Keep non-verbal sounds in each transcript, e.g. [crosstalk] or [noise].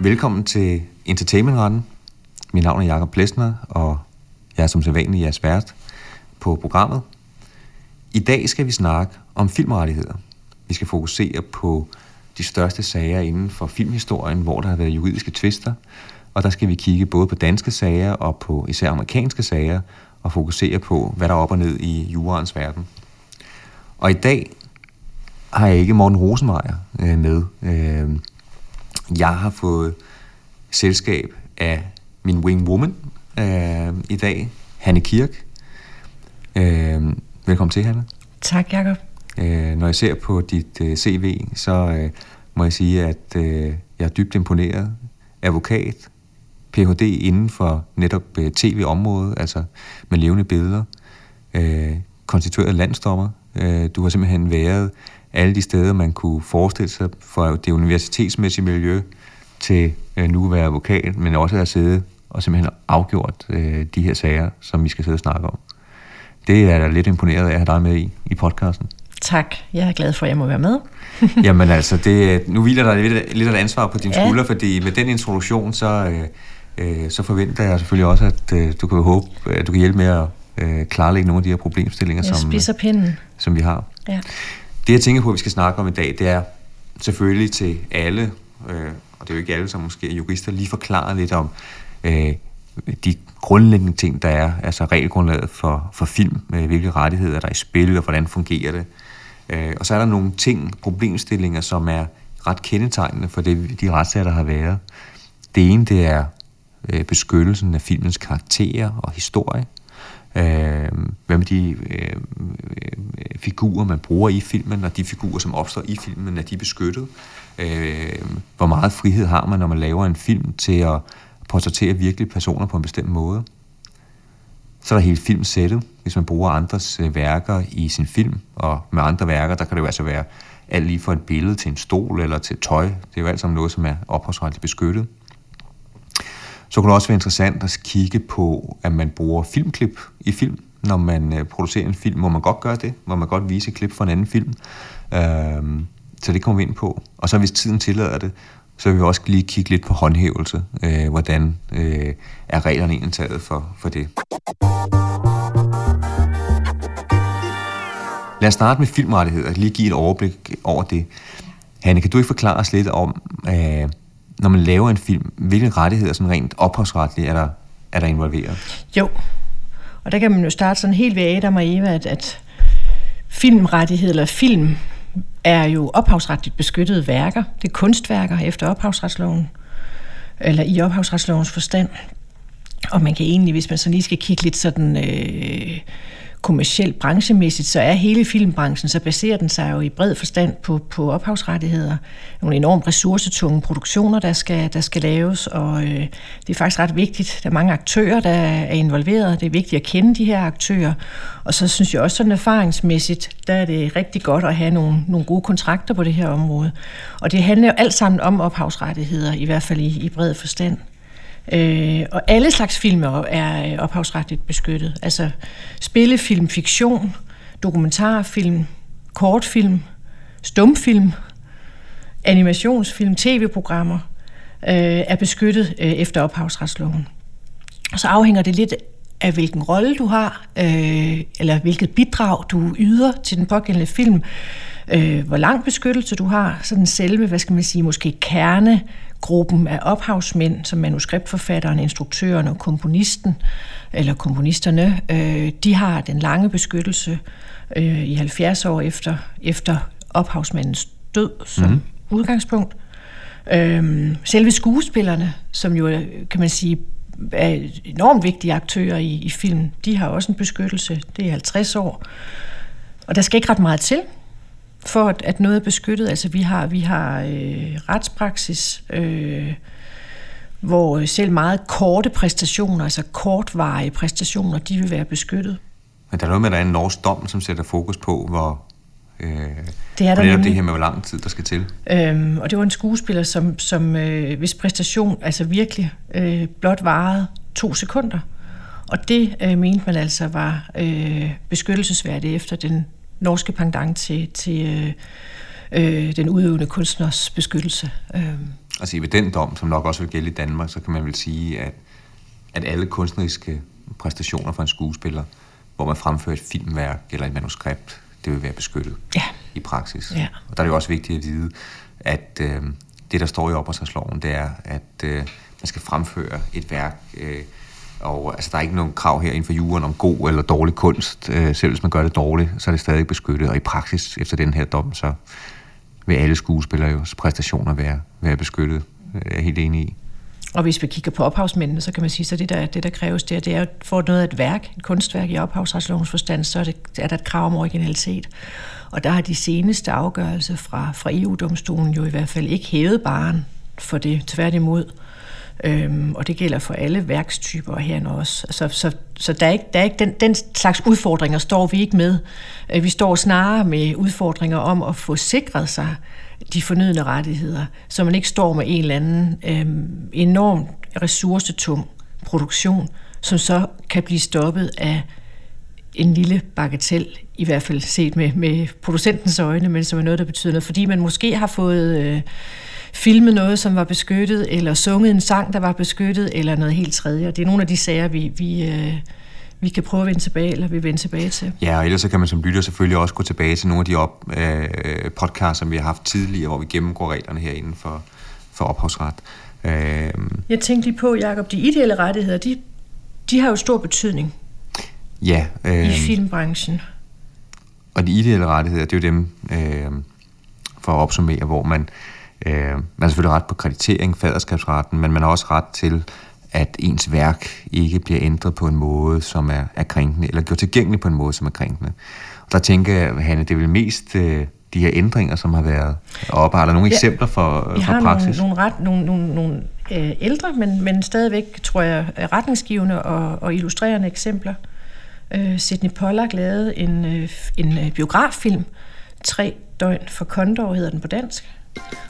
Velkommen til Entertainmentretten. Mit navn er Jakob Plesner, og jeg er som sædvanlig jeres vært på programmet. I dag skal vi snakke om filmrettigheder. Vi skal fokusere på de største sager inden for filmhistorien, hvor der har været juridiske tvister, og der skal vi kigge både på danske sager og på især amerikanske sager, og fokusere på, hvad der er op og ned i jurens verden. Og i dag har jeg ikke Morten Rosenmeier øh, med. Øh, jeg har fået selskab af min wing woman øh, i dag, Hanne Kirk. Øh, velkommen til, Hanne. Tak, Jacob. Øh, når jeg ser på dit øh, CV, så øh, må jeg sige, at øh, jeg er dybt imponeret. Advokat, Ph.D. inden for netop øh, tv-området, altså med levende billeder. Øh, konstitueret landsdommer. Øh, du har simpelthen været alle de steder, man kunne forestille sig for det universitetsmæssige miljø, til øh, nu at være advokat, men også at sidde og simpelthen afgjort øh, de her sager, som vi skal sidde og snakke om. Det er jeg lidt imponeret af at have dig med i, i podcasten. Tak. Jeg er glad for, at jeg må være med. [laughs] Jamen altså, det, nu hviler der lidt, lidt af ansvar på din ja. skulder, fordi med den introduktion, så, øh, øh, så forventer jeg selvfølgelig også, at øh, du kan håbe, at du kan hjælpe med at øh, klarlægge nogle af de her problemstillinger, jeg som, pinden. som vi har. Ja. Det, jeg tænker på, at vi skal snakke om i dag, det er selvfølgelig til alle, øh, og det er jo ikke alle, som måske er jurister, lige forklare lidt om øh, de grundlæggende ting, der er, altså regelgrundlaget for, for film, øh, hvilke rettigheder der er i spil, og hvordan fungerer det. Øh, og så er der nogle ting, problemstillinger, som er ret kendetegnende for det, de retssager, der har været. Det ene, det er øh, beskyttelsen af filmens karakterer og historie. Øh, hvad med de øh, figurer, man bruger i filmen, og de figurer, som opstår i filmen, er de beskyttet? Øh, hvor meget frihed har man, når man laver en film til at portrættere virkelige personer på en bestemt måde? Så er der hele filmsættet, hvis man bruger andres øh, værker i sin film, og med andre værker, der kan det jo altså være alt lige fra et billede til en stol eller til tøj. Det er jo alt sammen noget, som er ophavsretligt beskyttet. Så kunne det også være interessant at kigge på, at man bruger filmklip i film. Når man øh, producerer en film, må man godt gøre det. Må man godt vise et klip fra en anden film. Øh, så det kommer vi ind på. Og så hvis tiden tillader det, så vil vi også lige kigge lidt på håndhævelse. Øh, hvordan øh, er reglerne indtaget for, for det. Lad os starte med filmrettigheder. Lige give et overblik over det. Hanne, kan du ikke forklare os lidt om, øh, når man laver en film, hvilke rettigheder sådan rent ophavsretligt er der, er der involveret? Jo, og der kan man jo starte sådan helt ved Adam og Eva, at, at filmrettigheder eller film er jo ophavsretligt beskyttede værker. Det er kunstværker efter ophavsretsloven, eller i ophavsretslovens forstand. Og man kan egentlig, hvis man så lige skal kigge lidt sådan øh, kommercielt branchemæssigt, så er hele filmbranchen, så baserer den sig jo i bred forstand på, på ophavsrettigheder. Nogle enormt ressourcetunge produktioner, der skal, der skal laves, og øh, det er faktisk ret vigtigt. Der er mange aktører, der er involveret. Det er vigtigt at kende de her aktører. Og så synes jeg også sådan erfaringsmæssigt, der er det rigtig godt at have nogle, nogle gode kontrakter på det her område. Og det handler jo alt sammen om ophavsrettigheder, i hvert fald i, i bred forstand. Øh, og alle slags film er øh, ophavsretligt beskyttet. Altså spillefilm, fiktion, dokumentarfilm, kortfilm, stumfilm, animationsfilm, tv-programmer øh, er beskyttet øh, efter ophavsretsloven. Og så afhænger det lidt af hvilken rolle du har, øh, eller hvilket bidrag du yder til den pågældende film, øh, hvor lang beskyttelse du har, sådan selve, hvad skal man sige, måske kerne gruppen af ophavsmænd, som manuskriptforfatteren, instruktøren og komponisten, eller komponisterne, øh, de har den lange beskyttelse øh, i 70 år efter, efter ophavsmandens død som mm. udgangspunkt. Øh, selve skuespillerne, som jo, kan man sige, er enormt vigtige aktører i, i film, de har også en beskyttelse. Det er 50 år. Og der skal ikke ret meget til, for at, at noget er beskyttet. Altså vi har, vi har øh, retspraksis, øh, hvor selv meget korte præstationer, altså kortvarige præstationer, de vil være beskyttet. Men der er noget med, at der er en norsk dom, som sætter fokus på, hvor øh, det er der det, det her med, hvor lang tid der skal til. Øhm, og det var en skuespiller, som, som øh, hvis præstation altså virkelig øh, blot varede to sekunder. Og det øh, mente man altså var øh, beskyttelsesværdigt efter den norske pendant til, til øh, øh, den udøvende kunstners beskyttelse. Øh. altså ved den dom, som nok også vil gælde i Danmark, så kan man vel sige, at, at alle kunstneriske præstationer fra en skuespiller, hvor man fremfører et filmværk eller et manuskript, det vil være beskyttet ja. i praksis. Ja. Og der er det jo også vigtigt at vide, at øh, det, der står i ophavsretsloven, det er, at øh, man skal fremføre et værk, øh, og øh, altså, der er ikke nogen krav her inden for juren om god eller dårlig kunst. Øh, selv hvis man gør det dårligt, så er det stadig beskyttet. Og i praksis, efter den her dom, så vil alle skuespillere jo præstationer være, være beskyttet. Øh, jeg er helt enig i. Og hvis vi kigger på ophavsmændene, så kan man sige, så det der, det der kræves der, det er for noget af et værk, et kunstværk i ophavsretslovens forstand, så er, det, er der et krav om originalitet. Og der har de seneste afgørelser fra, fra EU-domstolen jo i hvert fald ikke hævet baren for det, tværtimod. Øhm, og det gælder for alle værkstyper her også. Så, så, så der er ikke, der er ikke den, den slags udfordringer står vi ikke med. Øh, vi står snarere med udfordringer om at få sikret sig de fornødne rettigheder, så man ikke står med en eller anden øhm, enormt ressourcetung produktion, som så kan blive stoppet af en lille bagatel, i hvert fald set med, med producentens øjne, men som er noget, der betyder noget, fordi man måske har fået øh, filmet noget, som var beskyttet, eller sunget en sang, der var beskyttet, eller noget helt tredje. Og det er nogle af de sager, vi, vi, øh, vi kan prøve at vende tilbage, eller vi vende tilbage til. Ja, og ellers så kan man som lytter selvfølgelig også gå tilbage til nogle af de op, øh, podcasts, som vi har haft tidligere, hvor vi gennemgår reglerne herinde for, for ophavsret. Øh, Jeg tænkte lige på, Jacob, de ideelle rettigheder, de, de har jo stor betydning ja, øh, i filmbranchen. Og de ideelle rettigheder, det er jo dem, øh, for at opsummere, hvor man, øh, man har selvfølgelig ret på kreditering, faderskabsretten, men man har også ret til, at ens værk ikke bliver ændret på en måde, som er, er krænkende, eller gjort tilgængeligt på en måde, som er krænkende. Og der tænker jeg, Hanne, det er vel mest øh, de her ændringer, som har været oppe. Har der nogle ja, eksempler for, vi for praksis? Nogle, nogle, ret, nogle, nogle, nogle øh, ældre, men, men stadigvæk, tror jeg, retningsgivende og, og illustrerende eksempler. Øh, Sidney Pollack lavede en, øh, en øh, biograffilm, Tre døgn for Kondor hedder den på dansk.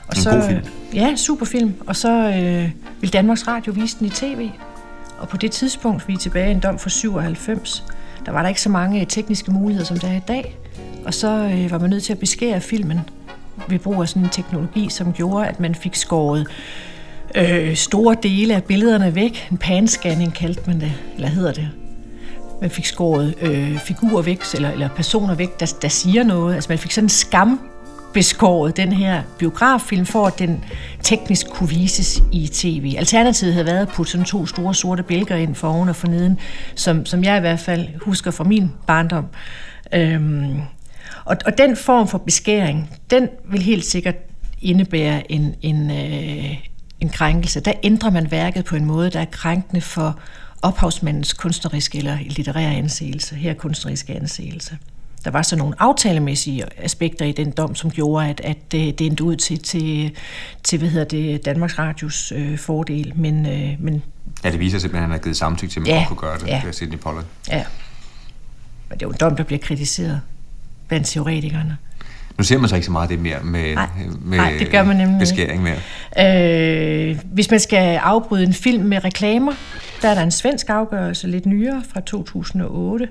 Og en så, god film. Ja, superfilm. Og så øh, vil Danmarks Radio vise den i tv. Og på det tidspunkt, vi er tilbage i en dom for 97, der var der ikke så mange tekniske muligheder, som der er i dag. Og så øh, var man nødt til at beskære filmen ved brug af sådan en teknologi, som gjorde, at man fik skåret øh, store dele af billederne væk. En panscanning kaldte man det, eller hedder det. Man fik skåret øh, figurer væk, eller, eller personer væk, der, der siger noget. Altså man fik sådan en skam beskåret den her biograffilm, for at den teknisk kunne vises i tv. Alternativet havde været at putte sådan to store sorte bælger ind for oven og for neden, som, som jeg i hvert fald husker fra min barndom. Øhm, og, og den form for beskæring, den vil helt sikkert indebære en, en, øh, en krænkelse. Der ændrer man værket på en måde, der er krænkende for ophavsmandens kunstneriske eller litterære anseelse, her kunstneriske anseelse. Der var så nogle aftalemæssige aspekter i den dom, som gjorde, at, at det, det endte ud til, til, til hvad hedder det, Danmarks Radios øh, fordel. Men, øh, men Ja, det viser simpelthen, at han har givet samtykke til, at man ja, kunne gøre det, ja. Sidney Pollack. Ja, men det er jo en dom, der bliver kritiseret blandt teoretikerne. Nu ser man så ikke så meget det mere med, nej, med nej, det gør man nemlig beskæring mere. Øh, hvis man skal afbryde en film med reklamer, der er der en svensk afgørelse, lidt nyere, fra 2008,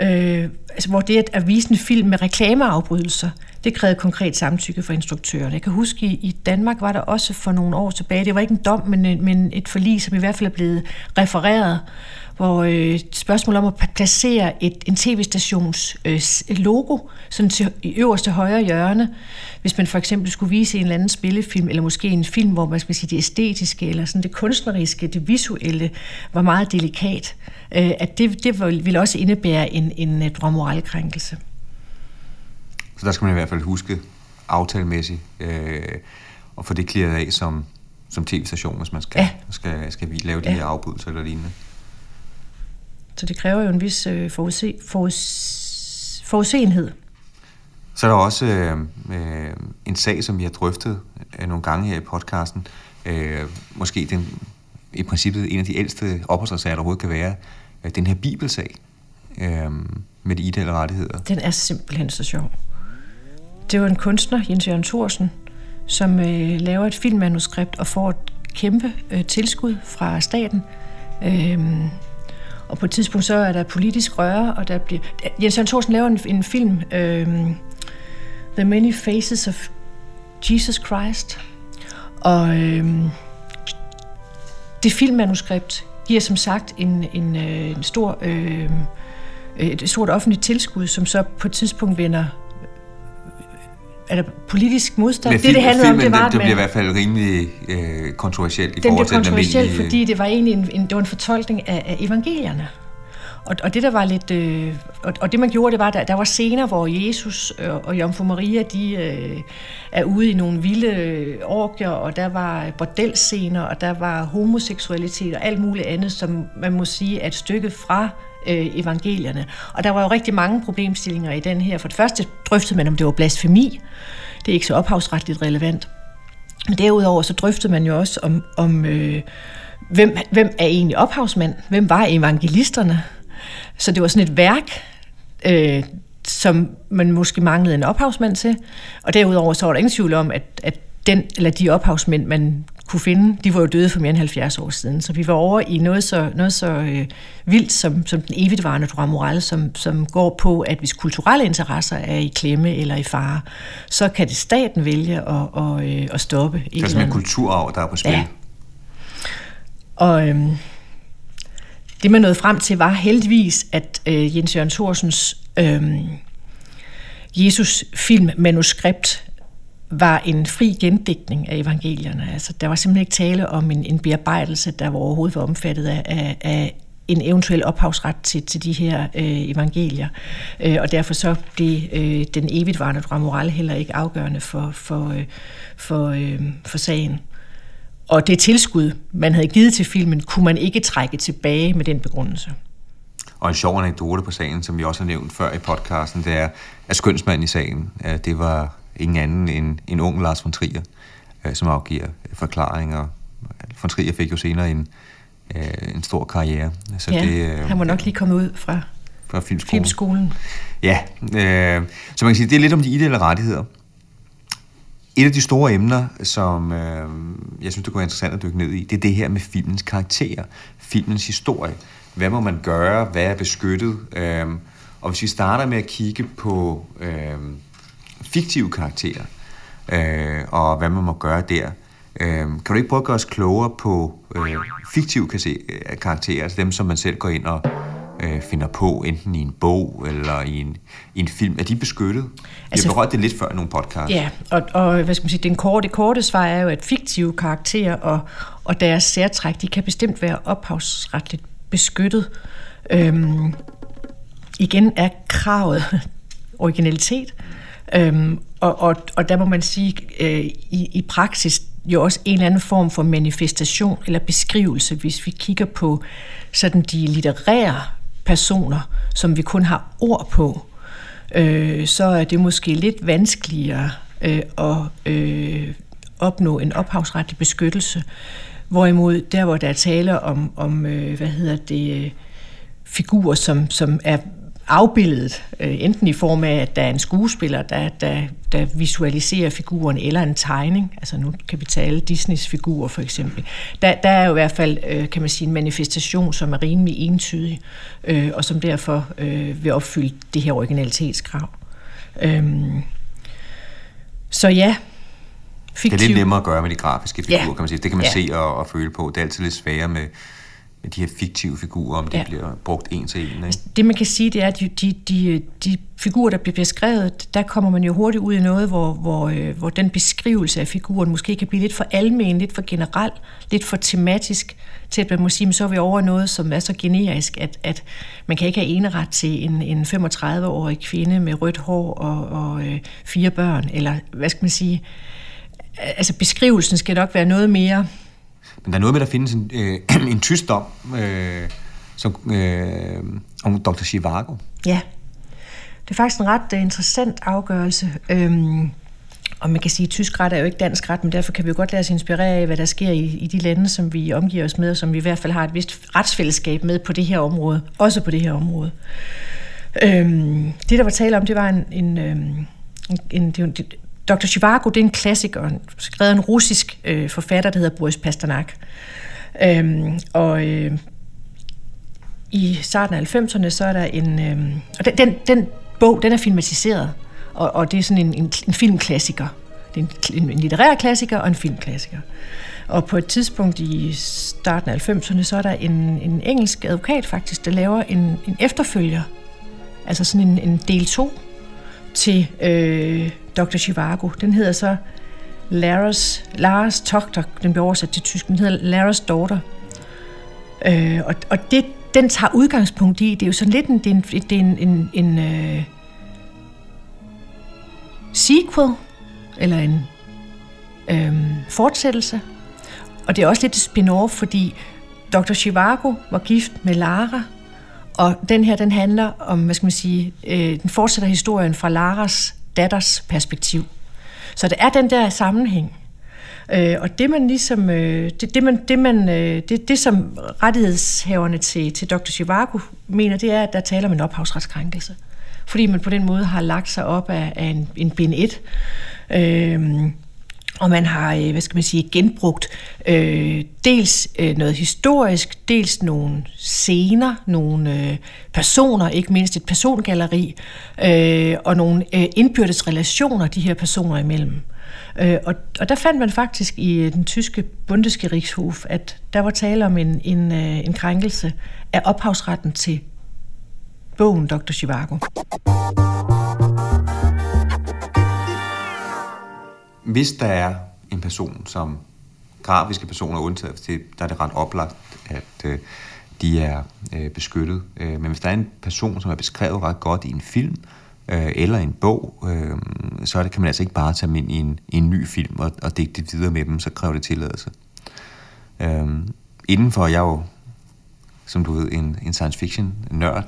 øh, altså, hvor det at vise en film med reklameafbrydelser, det krævede konkret samtykke fra instruktøren. Jeg kan huske, i, i Danmark var der også for nogle år tilbage, det var ikke en dom, men, men et forlig, som i hvert fald er blevet refereret, hvor øh, spørgsmål om at placere et, en tv-stations øh, logo sådan til, i øverste højre hjørne, hvis man for eksempel skulle vise en eller anden spillefilm, eller måske en film, hvor man skal sige, det æstetiske, eller sådan det kunstneriske, det visuelle, var meget delikat, øh, at det, det ville også indebære en, en øh, moralkrænkelse. Så der skal man i hvert fald huske aftalemæssigt, øh, og få det klaret af som, som tv-station, hvis man skal, ja. skal, skal lave de ja. her afbrydelser eller lignende. Så det kræver jo en vis øh, forudse, forudse, forudsenhed. Så er der også øh, øh, en sag, som vi har drøftet øh, nogle gange her i podcasten. Øh, måske den, i princippet en af de ældste opholdssager, der overhovedet kan være. Øh, den her bibelsag øh, med de ideelle rettigheder. Den er simpelthen så sjov. Det var en kunstner, Jens Jørgen Thorsen, som øh, laver et filmmanuskript og får et kæmpe øh, tilskud fra staten. Øh, og på et tidspunkt så er der politisk røre, og der bliver... Jens Jørgen Thorsen laver en, en film, øh, The Many Faces of Jesus Christ. Og øh, det filmmanuskript giver som sagt en, en, øh, en stor, øh, et stort offentligt tilskud, som så på et tidspunkt vender er der politisk modstand? Ja, film, det, det handlede filmen, om, det var, det, det bliver i hvert fald rimelig øh, kontroversielt i den forhold til den kontroversielt, fordi det var egentlig en, en, det var en fortolkning af, af evangelierne. Og, og det der var lidt, øh, og, og det man gjorde, det var, der, der var scener, hvor Jesus og, og Jomfru Maria, de øh, er ude i nogle vilde øh, orgier, og der var bordelscener, og der var homoseksualitet og alt muligt andet, som man må sige er et stykke fra øh, evangelierne. Og der var jo rigtig mange problemstillinger i den her. For det første drøftede man, om det var blasfemi. Det er ikke så ophavsretligt relevant. Men derudover så drøftede man jo også om, om øh, hvem, hvem er egentlig ophavsmand? Hvem var evangelisterne? Så det var sådan et værk, øh, som man måske manglede en ophavsmand til. Og derudover så var der ingen tvivl om, at, at den eller de ophavsmænd, man kunne finde, de var jo døde for mere end 70 år siden. Så vi var over i noget så, noget så øh, vildt som, som den evigtvarende droit moral, som, som går på, at hvis kulturelle interesser er i klemme eller i fare, så kan det staten vælge at, at, øh, at stoppe. Det er simpelthen en kulturarv, der er på spil. Ja. Og øhm, det man nåede frem til var heldigvis, at øh, Jens Jørgen Thorsens øh, Jesus film manuskript var en fri gendækning af evangelierne. Altså, der var simpelthen ikke tale om en, en bearbejdelse, der var overhovedet var omfattet af, af, af en eventuel ophavsret til, til de her øh, evangelier. Øh, og derfor så blev øh, den evigtvarende moral heller ikke afgørende for, for, øh, for, øh, for sagen. Og det tilskud, man havde givet til filmen, kunne man ikke trække tilbage med den begrundelse. Og en sjov anekdote på sagen, som vi også har nævnt før i podcasten, det er, at skønsmanden i sagen, øh, det var ingen anden end en ung Lars von Trier, øh, som afgiver forklaringer. Von Trier fik jo senere en, øh, en stor karriere. Så ja, det, øh, han var nok lige kommet ud fra, fra filmskolen. filmskolen. Ja, øh, så man kan sige, det er lidt om de ideelle rettigheder. Et af de store emner, som øh, jeg synes, det kunne være interessant at dykke ned i, det er det her med filmens karakterer, filmens historie. Hvad må man gøre? Hvad er beskyttet? Øh, og hvis vi starter med at kigge på øh, fiktive karakterer, øh, og hvad man må gøre der. Øh, kan du ikke prøve at gøre os klogere på øh, fiktive øh, karakterer, altså dem, som man selv går ind og øh, finder på, enten i en bog eller i en, i en film. Er de beskyttet? Altså, har berørt det lidt før i nogle podcasts. Ja, og, og hvad skal man sige, den korte, det korte svar er jo, at fiktive karakterer og, og deres særtræk, de kan bestemt være ophavsretligt beskyttet. Øhm, igen er kravet originalitet, Øhm, og, og, og der må man sige, øh, i, i praksis jo også en eller anden form for manifestation eller beskrivelse, hvis vi kigger på sådan de litterære personer, som vi kun har ord på, øh, så er det måske lidt vanskeligere øh, at øh, opnå en ophavsretlig beskyttelse. Hvorimod der, hvor der er tale om, om øh, hvad hedder det, øh, figurer, som, som er afbildet, øh, enten i form af, at der er en skuespiller, der, der, der visualiserer figuren, eller en tegning, altså nu kan vi tale Disneys figurer for eksempel. Der, der er jo i hvert fald, øh, kan man sige, en manifestation, som er rimelig entydig, øh, og som derfor øh, vil opfylde det her originalitetskrav. Øhm, så ja, fiktiv. Det er lidt nemmere at gøre med de grafiske figurer, ja. kan man sige. Det kan man ja. se og, og føle på. Det er altid lidt sværere med, med de her fiktive figurer, om det ja. bliver brugt en til en. Ikke? Altså, det man kan sige, det er, at de, de, de, de figurer, der bliver beskrevet, der kommer man jo hurtigt ud i noget, hvor, hvor, øh, hvor den beskrivelse af figuren måske kan blive lidt for almen, lidt for generel, lidt for tematisk, til at man må sige, så er vi over noget, som er så generisk, at, at man kan ikke have eneret til en, en 35-årig kvinde med rødt hår og, og øh, fire børn, eller hvad skal man sige, altså beskrivelsen skal nok være noget mere men der er noget med, at der findes en, øh, [clears throat] en tysk dom øh, som, øh, om Dr. Chivago. Ja, det er faktisk en ret øh, interessant afgørelse. Øhm, og man kan sige, at tysk ret er jo ikke dansk ret, men derfor kan vi jo godt lade os inspirere af, hvad der sker i, i de lande, som vi omgiver os med, og som vi i hvert fald har et vist retsfællesskab med på det her område. Også på det her område. Øhm, det, der var tale om, det var en, en, øhm, en, en, det, Dr. Zhivago, det er en klassiker, skrevet en russisk øh, forfatter, der hedder Boris Pasternak. Øhm, og øh, i starten af 90'erne, så er der en... Øh, og den, den, den bog, den er filmatiseret, og, og det er sådan en, en, en filmklassiker. Det er en, en litterær klassiker og en filmklassiker. Og på et tidspunkt i starten af 90'erne, så er der en, en engelsk advokat faktisk, der laver en, en efterfølger, altså sådan en, en del 2 til øh, Dr. Chivago. Den hedder så Laras, Laras Tochter, den bliver oversat til tysk, den hedder Laras Daughter. Øh, og og det, den tager udgangspunkt i, det er jo sådan lidt en, det er en, det er en, en, en øh, sequel, eller en øh, fortsættelse. Og det er også lidt et spin-off, fordi Dr. Chivago var gift med Lara, og den her, den handler om, hvad skal man sige, øh, den fortsætter historien fra Laras datters perspektiv. Så der er den der sammenhæng. Øh, og det man ligesom, øh, det, det, man, det, man, øh, det, det som rettighedshaverne til, til Dr. Chivago mener, det er, at der taler om en ophavsretskrænkelse. Fordi man på den måde har lagt sig op af, af en, en bind 1. Øh, og man har, øh, hvad skal man sige, genbrugt øh, dels øh, noget historisk, dels nogle scener, nogle øh, personer, ikke mindst et persongalleri, øh, og nogle øh, indbyrdes relationer, de her personer imellem. Øh, og, og der fandt man faktisk i øh, den tyske Bundesgerichtshof, at der var tale om en, en, øh, en krænkelse af ophavsretten til bogen Dr. Chivago. Hvis der er en person, som grafiske personer undtaget, det, der er det ret oplagt, at øh, de er øh, beskyttet. Øh, men hvis der er en person, som er beskrevet ret godt i en film, øh, eller en bog, øh, så det, kan man altså ikke bare tage dem ind i en, i en ny film og, og digte videre med dem, så kræver det tilladelse. Øh, indenfor, jeg er jo, som du ved, en, en science fiction nørd,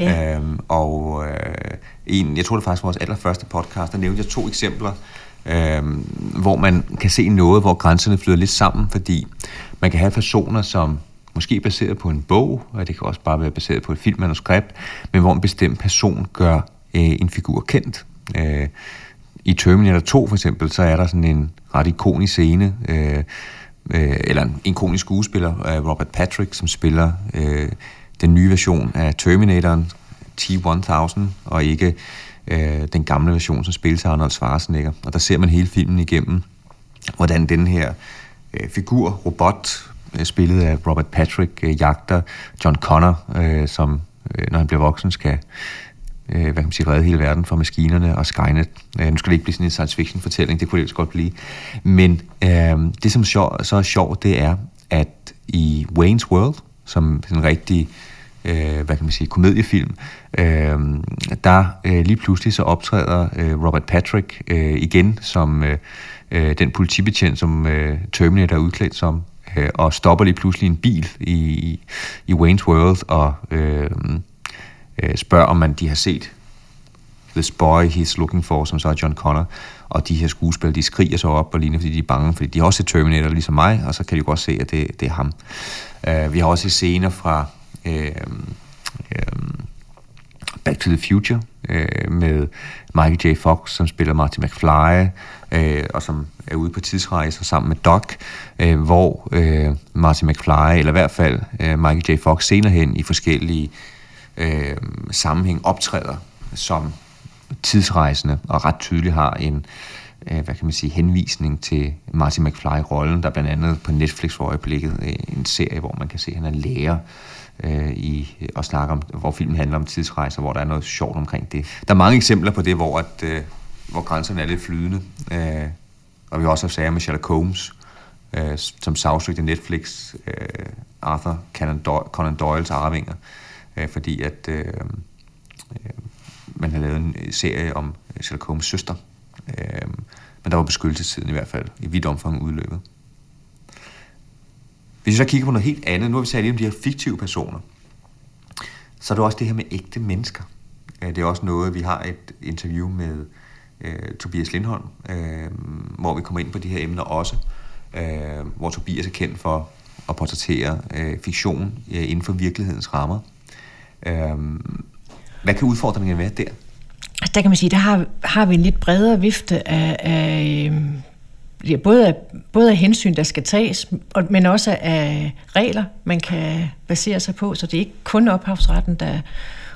yeah. øh, og øh, en, jeg tror det faktisk var vores allerførste podcast, der nævnte jeg to eksempler, øh, hvor man kan se noget, hvor grænserne flyder lidt sammen, fordi man kan have personer, som måske er baseret på en bog, og det kan også bare være baseret på et filmmanuskript, men hvor en bestemt person gør øh, en figur kendt. Øh, I Terminator 2 for eksempel, så er der sådan en ret ikonisk scene, øh, øh, eller en konisk skuespiller, øh, Robert Patrick, som spiller øh, den nye version af Terminatoren T-1000, og ikke øh, den gamle version, som spilles af Arnold Schwarzenegger. Og der ser man hele filmen igennem, hvordan den her øh, figur, robot, øh, spillet af Robert Patrick, øh, jagter John Connor, øh, som øh, når han bliver voksen skal øh, hvad kan man sige, redde hele verden fra maskinerne og Skynet. Øh, nu skal det ikke blive sådan en science fiction fortælling, det kunne det ellers godt blive. Men øh, det, som sjov, så er sjovt, det er, at i Wayne's World, som en rigtig øh, hvad kan man sige, komediefilm, øh, der øh, lige pludselig så optræder øh, Robert Patrick øh, igen som øh, øh, den politibetjent, som øh, Terminator er udklædt som, øh, og stopper lige pludselig en bil i, i Wayne's World og øh, øh, spørger, om man de har set This Boy He's Looking For, som så er John Connor, og de her skuespillere, de skriger så op og ligner, fordi de er bange, fordi de har også set Terminator ligesom mig, og så kan de jo godt se, at det, det er ham. Uh, vi har også scener fra øh, øh, Back to the Future øh, med Michael J. Fox, som spiller Marty McFly, øh, og som er ude på tidsrejser sammen med Doc, øh, hvor øh, Marty McFly, eller i hvert fald øh, Michael J. Fox senere hen i forskellige øh, sammenhæng optræder som tidsrejsende, og ret tydeligt har en øh, hvad kan man sige, henvisning til Martin McFly-rollen, der blandt andet på Netflix for øjeblikket øh, en serie, hvor man kan se, at han er lærer øh, i at snakke om, hvor filmen handler om tidsrejser, hvor der er noget sjovt omkring det. Der er mange eksempler på det, hvor, at, øh, hvor grænserne er lidt flydende. Øh, og vi har også haft sager med Sherlock Holmes, øh, som sagsøgte Netflix, øh, Arthur Conan, Doyle, Conan Doyles arvinger, øh, fordi at øh, øh man har lavet en serie om Sherlock Holmes' søster. Øh, men der var beskyttelsestiden i hvert fald i vidt omfang udløbet. Hvis vi så kigger på noget helt andet, nu har vi talt om de her fiktive personer, så er det også det her med ægte mennesker. Øh, det er også noget, vi har et interview med øh, Tobias Lindholm, øh, hvor vi kommer ind på de her emner også, øh, hvor Tobias er kendt for at portrættere øh, fiktion øh, inden for virkelighedens rammer. Øhm, hvad kan udfordringen være der? Altså, der kan man sige, der har, har vi en lidt bredere vifte af, af øhm, ja, både, af, både af hensyn, der skal tages, men også af regler, man kan basere sig på. Så det er ikke kun ophavsretten, der,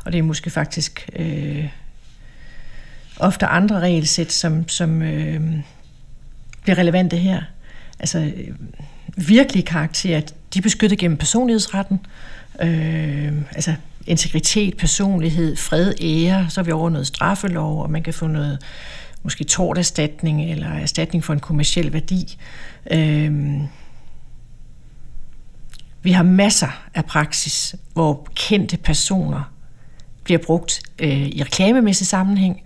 og det er måske faktisk øh, ofte andre regelsæt, som, som, øh, bliver relevante her. Altså, øh, virkelige karakterer, de er beskyttet gennem personlighedsretten, øh, altså integritet, personlighed, fred, ære, så er vi over noget straffelov, og man kan få noget måske torterstatning eller erstatning for en kommersiel værdi. Øhm, vi har masser af praksis, hvor kendte personer bliver brugt øh, i reklamemæssig sammenhæng,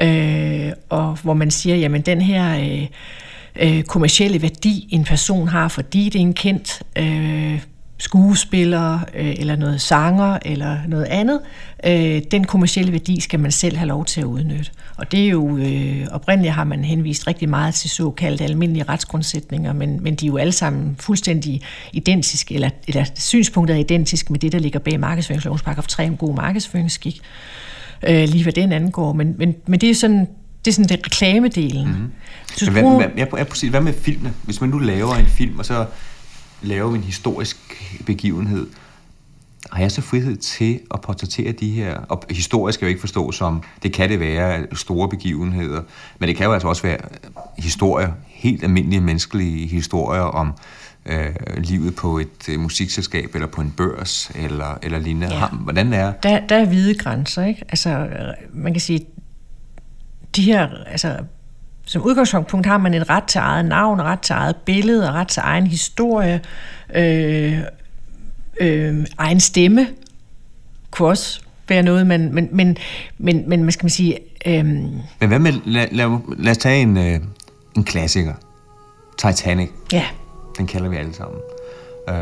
øh, og hvor man siger, jamen den her øh, øh, kommercielle værdi, en person har, fordi det er en kendt øh, skuespiller, øh, eller noget sanger, eller noget andet, øh, den kommercielle værdi skal man selv have lov til at udnytte. Og det er jo, øh, oprindeligt har man henvist rigtig meget til såkaldte almindelige retsgrundsætninger, men, men de er jo alle sammen fuldstændig identiske, eller, eller synspunktet er identisk med det, der ligger bag markedsføringslovens paragraf 3 om god markedsføringsskik, øh, lige hvad den angår. Men, men, men det er sådan det er sådan det reklamedelen. Mm-hmm. Så hvad, hvad, jeg, jeg, præcis, hvad med filmene? Hvis man nu laver en film, og så laver vi en historisk begivenhed, har jeg så frihed til at portrættere de her, og historisk skal jeg ikke forstå som, det kan det være store begivenheder, men det kan jo altså også være historier, helt almindelige menneskelige historier om øh, livet på et øh, musikselskab, eller på en børs, eller, eller lignende. Ja. Hvordan er... Der, der er hvide grænser, ikke? Altså, man kan sige, de her, altså, som udgangspunkt har man en ret til eget navn, ret til eget billede, og ret til egen historie, øh, øh, egen stemme, kunne også være noget, men, men, men, men, men hvad skal man sige... Øh, men hvad med, lad, lad, lad os tage en, øh, en klassiker. Titanic. Ja. Den kalder vi alle sammen. Øh,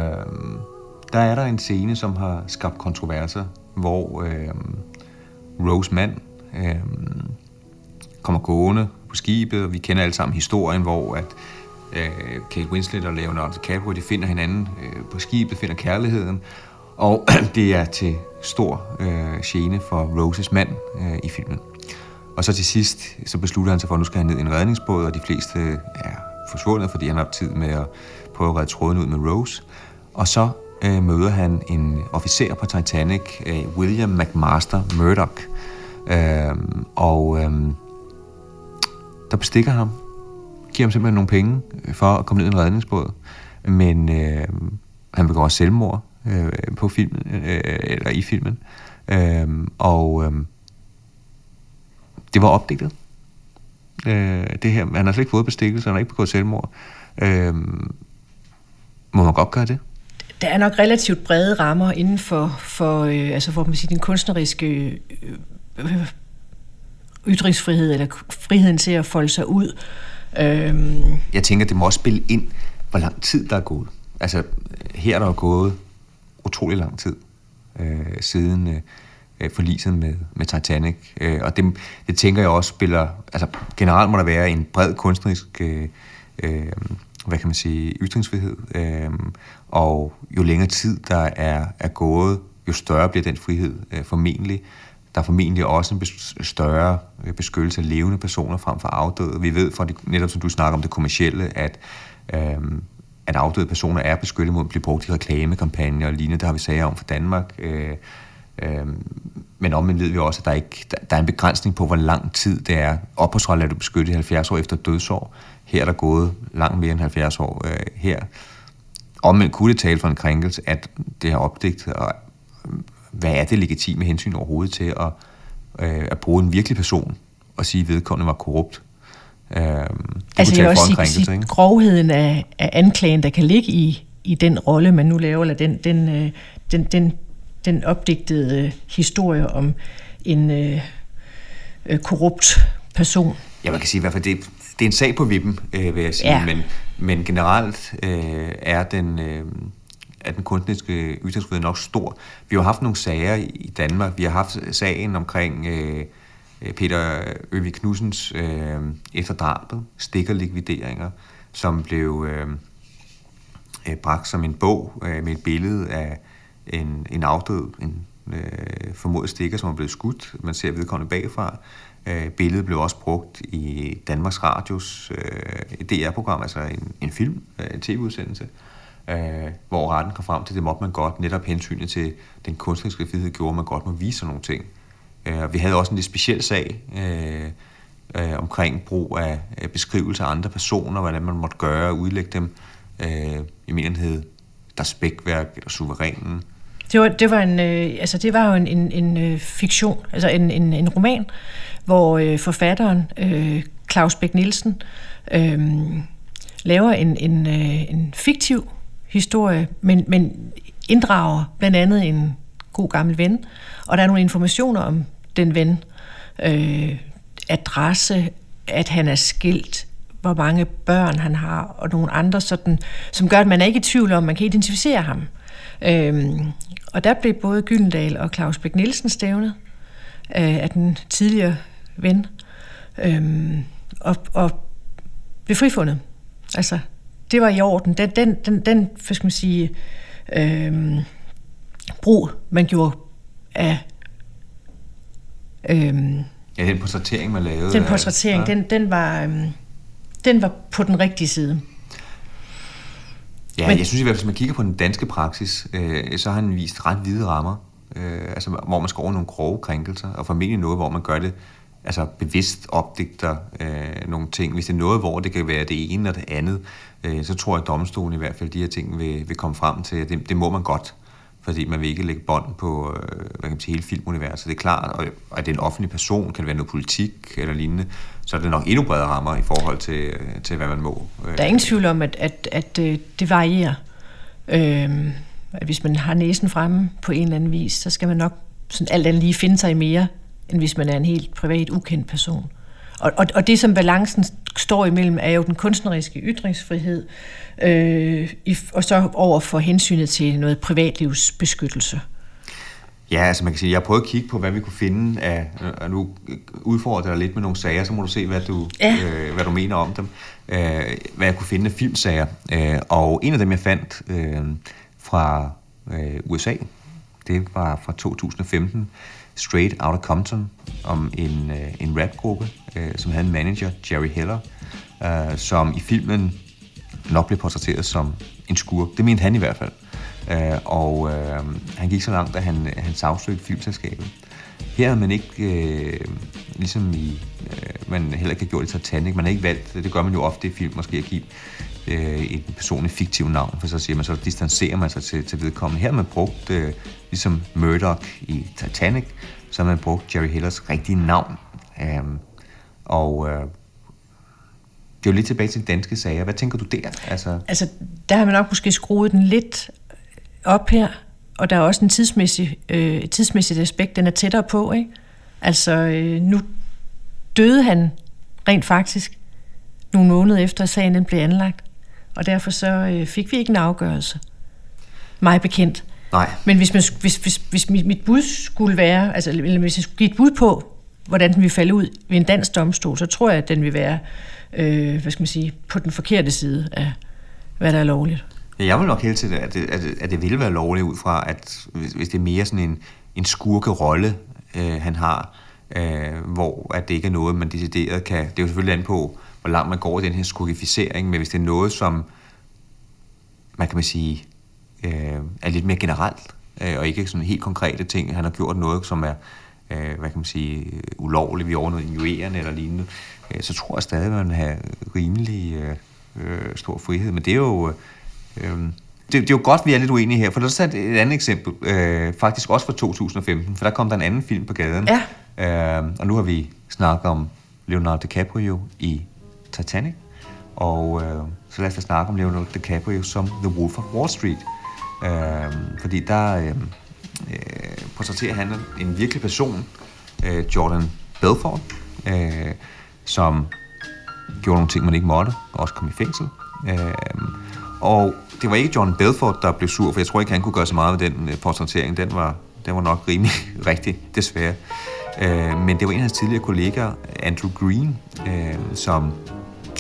der er der en scene, som har skabt kontroverser, hvor øh, Rose mand øh, kommer gående på skibet, og vi kender alle sammen historien, hvor at øh, Kate Winslet og Leonardo DiCaprio, de finder hinanden øh, på skibet, finder kærligheden, og [clears throat] det er til stor øh, gene for Roses mand øh, i filmen. Og så til sidst, så beslutter han sig for, at nu skal han ned i en redningsbåd, og de fleste øh, er forsvundet, fordi han har haft tid med at prøve at redde tråden ud med Rose. Og så øh, møder han en officer på Titanic, øh, William McMaster Murdoch. Øh, og øh, der bestikker ham, giver ham simpelthen nogle penge øh, for at komme ned i en redningsbåd. Men øh, han begår selvmord øh, på filmen, øh, eller i filmen. Øh, og øh, det var opdigtet. Øh, det her, han har slet ikke fået bestikkelse, han har ikke begået selvmord. Øh, må man godt gøre det? Der er nok relativt brede rammer inden for, for øh, altså for man siger, den kunstneriske øh, øh ytringsfrihed, eller friheden til at folde sig ud. Øhm. Jeg tænker, det må også spille ind, hvor lang tid der er gået. Altså, her er der jo gået utrolig lang tid øh, siden øh, forliset med, med Titanic. Øh, og det, det tænker jeg også spiller... Altså, generelt må der være en bred kunstnerisk... Øh, øh, hvad kan man sige, ytringsfrihed. Øh, og jo længere tid der er, er gået, jo større bliver den frihed øh, formentlig. Der er formentlig også en større øh, beskyttelse af levende personer frem for afdøde. Vi ved fra det, netop som du snakker om det kommercielle, at, øhm, at afdøde personer er beskyttet mod at blive brugt i reklamekampagner og lignende. Det har vi sager om for Danmark. Øh, øh, men omvendt ved vi også, at der, ikke, der, der er en begrænsning på, hvor lang tid det er. Opholdsret er du beskyttet i 70 år efter dødsår. Her er der gået langt mere end 70 år øh, her. Omvendt kunne det tale for en krænkelse, at det her opdigt og hvad er det legitime hensyn overhovedet til at, øh, at bruge en virkelig person og sige, at vedkommende var korrupt. Øh, det altså jeg vil også sige, sige grovheden af, af anklagen, der kan ligge i, i den rolle, man nu laver, eller den, den, øh, den, den, den opdigtede historie om en øh, øh, korrupt person. Ja, man kan sige i hvert fald, det, det er en sag på vippen, øh, vil jeg sige, ja. men, men generelt øh, er den... Øh, er den kunstneriske ytringsfrihed nok stor. Vi har haft nogle sager i Danmark. Vi har haft sagen omkring øh, øh, Peter Øvig Knudsens øh, efter drabet, stikkerlikvideringer, som blev øh, øh, bragt som en bog øh, med et billede af en, en afdød, en øh, formodet stikker, som er blevet skudt. Man ser vedkommende bagfra. Øh, billedet blev også brugt i Danmarks Radios øh, DR-program, altså en, en film, øh, en tv-udsendelse øh, hvor retten kom frem til, det måtte man godt, netop hensynet til den kunstneriske frihed gjorde, man godt må vise sådan nogle ting. Øh, vi havde også en lidt speciel sag, øh, øh, omkring brug af, øh, beskrivelse af andre personer, hvordan man måtte gøre og udlægge dem. Øh, I den hed der spækværk eller suverænen. Det var, det var, en, øh, altså det var jo en, en, en øh, fiktion, altså en, en, en roman, hvor øh, forfatteren øh, Claus Bæk Nielsen øh, laver en, en, øh, en fiktiv historie, men, men inddrager blandt andet en god gammel ven, og der er nogle informationer om den ven, øh, adresse, at han er skilt, hvor mange børn han har, og nogle andre sådan, som gør, at man er ikke i tvivl om, man kan identificere ham. Øhm, og der blev både Gyldendal og Claus Bæk Nielsen stævnet øh, af den tidligere ven, øhm, og, og blev frifundet. Altså, det var i orden. Den, den, den, den hvad skal man sige, øhm, brug, man gjorde af øhm, Ja, den portrættering, man lavede. Den portrættering, ja. den, den, var, øhm, den var på den rigtige side. Ja, Men, jeg synes i hvert fald, hvis man kigger på den danske praksis, øh, så har han vist ret hvide rammer, øh, altså, hvor man over nogle grove krænkelser, og formentlig noget, hvor man gør det altså bevidst opdigter øh, nogle ting. Hvis det er noget, hvor det kan være det ene og det andet, øh, så tror jeg, at domstolen i hvert fald de her ting vil, vil komme frem til, at det, det må man godt fordi man vil ikke lægge bånd på øh, hvad kan man sige, hele filmuniverset. Det er klart, og at det er en offentlig person, kan det være noget politik eller lignende, så er det nok endnu bredere rammer i forhold til, øh, til hvad man må. Øh. Der er ingen tvivl om, at, at, at det varierer. Øh, at hvis man har næsen fremme på en eller anden vis, så skal man nok sådan alt andet lige finde sig i mere, end hvis man er en helt privat, ukendt person. Og, og, og det, som balancen står imellem, er jo den kunstneriske ytringsfrihed, øh, og så over for hensynet til noget privatlivsbeskyttelse. Ja, altså man kan sige, jeg prøvet at kigge på, hvad vi kunne finde af, og nu udfordrer jeg lidt med nogle sager, så må du se, hvad du, ja. øh, hvad du mener om dem, øh, hvad jeg kunne finde af filmsager. Øh, og en af dem, jeg fandt øh, fra øh, USA, det var fra 2015, Straight Outta Compton, om en, øh, en rapgruppe, øh, som havde en manager, Jerry Heller, øh, som i filmen nok blev portrætteret som en skurk. Det mente han i hvert fald. Øh, og øh, han gik så langt, at han, han sagsøgte filmselskabet. Her har man ikke, øh, ligesom i, øh, man heller ikke har gjort i Titanic, man har ikke valgt, det gør man jo ofte i film, måske at give øh, et personligt fiktivt navn, for så siger man, så distancerer man sig til, til vedkommende. Her har man brugt, øh, ligesom Murdoch i Titanic, så har man brugt Jerry Hillers rigtige navn. Øh, og øh, det er jo lidt tilbage til de danske sager. Hvad tænker du der? Altså, altså der har man nok måske skruet den lidt op her, og der er også en tidsmæssig, øh, tidsmæssigt aspekt, den er tættere på. Ikke? Altså, øh, nu døde han rent faktisk nogle måneder efter, at sagen den blev anlagt. Og derfor så øh, fik vi ikke en afgørelse. Mig bekendt. Nej. Men hvis, man, hvis, hvis, hvis mit, mit bud skulle være, altså eller hvis jeg skulle give et bud på, hvordan den vil falde ud ved en dansk domstol, så tror jeg, at den vil være øh, hvad skal man sige, på den forkerte side af, hvad der er lovligt. Jeg vil nok helt til, at det, at, det, at det vil være lovligt ud fra, at hvis, hvis det er mere sådan en, en skurkerolle, øh, han har, øh, hvor at det ikke er noget, man decideret kan... Det er jo selvfølgelig an på, hvor langt man går i den her skurkificering, men hvis det er noget, som man kan man sige, øh, er lidt mere generelt, øh, og ikke sådan helt konkrete ting. Han har gjort noget, som er, øh, hvad kan man sige, ulovligt, vi over noget injurerende eller lignende, øh, så tror jeg stadig, at man har rimelig øh, øh, stor frihed. Men det er jo... Øh, det, det er jo godt, vi er lidt uenige her, for der er et andet eksempel, øh, faktisk også fra 2015, for der kom der en anden film på gaden. Ja. Øh, og nu har vi snakket om Leonardo DiCaprio i Titanic, og øh, så lad os da snakke om Leonardo DiCaprio som The Wolf of Wall Street. Øh, fordi der øh, øh, portrætterer han en virkelig person, øh, Jordan Belfort, øh, som gjorde nogle ting, man ikke måtte, og også kom i fængsel. Øh, og det var ikke John Belfort, der blev sur, for jeg tror ikke, han kunne gøre så meget ved den øh, portrættering. Den var, den var nok rimelig [laughs] rigtig, desværre. Øh, men det var en af hans tidligere kollegaer, Andrew Green, øh, som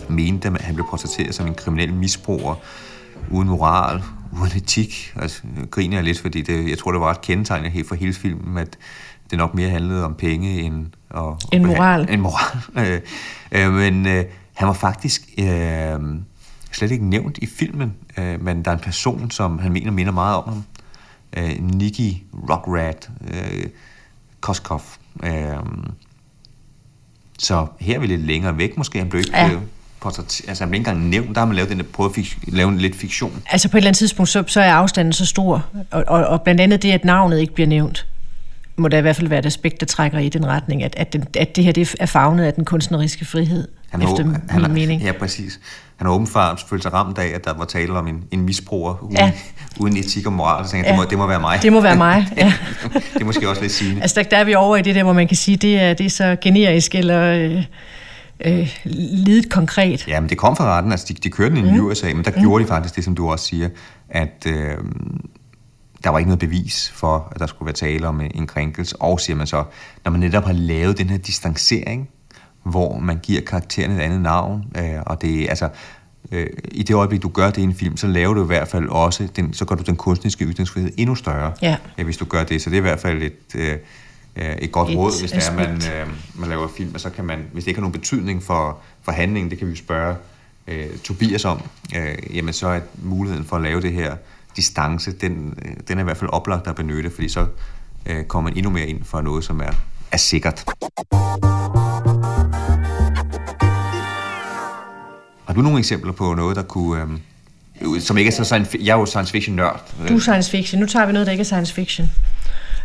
mente, at han blev portrætteret som en kriminel misbruger, uden moral, uden etik. Altså, griner jeg lidt, fordi det, jeg tror, det var et kendetegn helt for hele filmen, at det nok mere handlede om penge end... Og, en moral. En moral. [laughs] øh, øh, men øh, han var faktisk øh, slet ikke nævnt i filmen, øh, men der er en person, som han mener minder meget om ham. Øh, Nicky Rockrat øh, Koskov. Øh, så her er vi lidt længere væk måske. Han blev ikke, Ja. Portræt, altså han blev ikke engang nævnt. Der har man lavet den der, prøvet at lave en lidt fiktion. Altså på et eller andet tidspunkt, så, så er afstanden så stor, og, og, og blandt andet det, at navnet ikke bliver nævnt, må der i hvert fald være et aspekt, der trækker i den retning, at, at, den, at det her det er fagnet af den kunstneriske frihed, Han efter har, min han, mening. Ja, præcis. Han har åbenbart følt sig ramt af, at der var tale om en, en misbruger uden, Ja. uden etik og moral. Så tænkte jeg, Ja. det, må, det må være mig. Det må være mig, [laughs] ja. det er måske også lidt sigende. Altså der, der er vi over i det der, hvor man kan sige, det er, det er så generisk eller øh, øh, lidet konkret. Ja, men det kom fra retten. Altså, de, de kørte den i mm. USA, men der mm. gjorde de faktisk det, som du også siger, at øh, der var ikke noget bevis for, at der skulle være tale om en, en krænkelse. Og siger man så, når man netop har lavet den her distancering, hvor man giver karakteren et andet navn, øh, og det er altså... Øh, I det øjeblik, du gør det i en film, så laver du i hvert fald også, den, så gør du den kunstneriske ytringsfrihed endnu større, Ja. øh, hvis du gør det. Så det er i hvert fald et, øh, øh, et godt Et råd, hvis det er, man, øh, man laver film, og så kan man, hvis det ikke har nogen betydning for, for handlingen, det kan vi jo spørge øh, Tobias om, øh, jamen så er muligheden for at lave det her distance, den, øh, den er i hvert fald oplagt at benytte, fordi så øh, kommer man endnu mere ind for noget, som er, er sikkert. Har du nogle eksempler på noget, der kunne... Øh, som ikke er så science, jeg er jo science fiction nørd. Du er science fiction. Nu tager vi noget, der ikke er science fiction.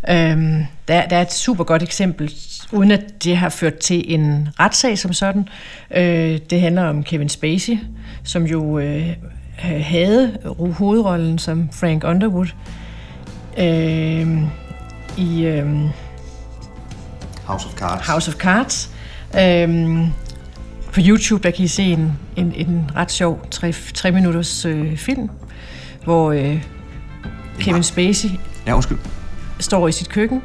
Øhm, der, der er et super godt eksempel, uden at det har ført til en retssag som sådan. Øh, det handler om Kevin Spacey, som jo øh, havde hovedrollen som Frank Underwood øh, i øh, House of Cards. House of Cards. Øhm, på YouTube, der kan I se en, en, en ret sjov tre, tre minutters øh, film, hvor øh, Kevin Spacey Ja, undskyld står i sit køkken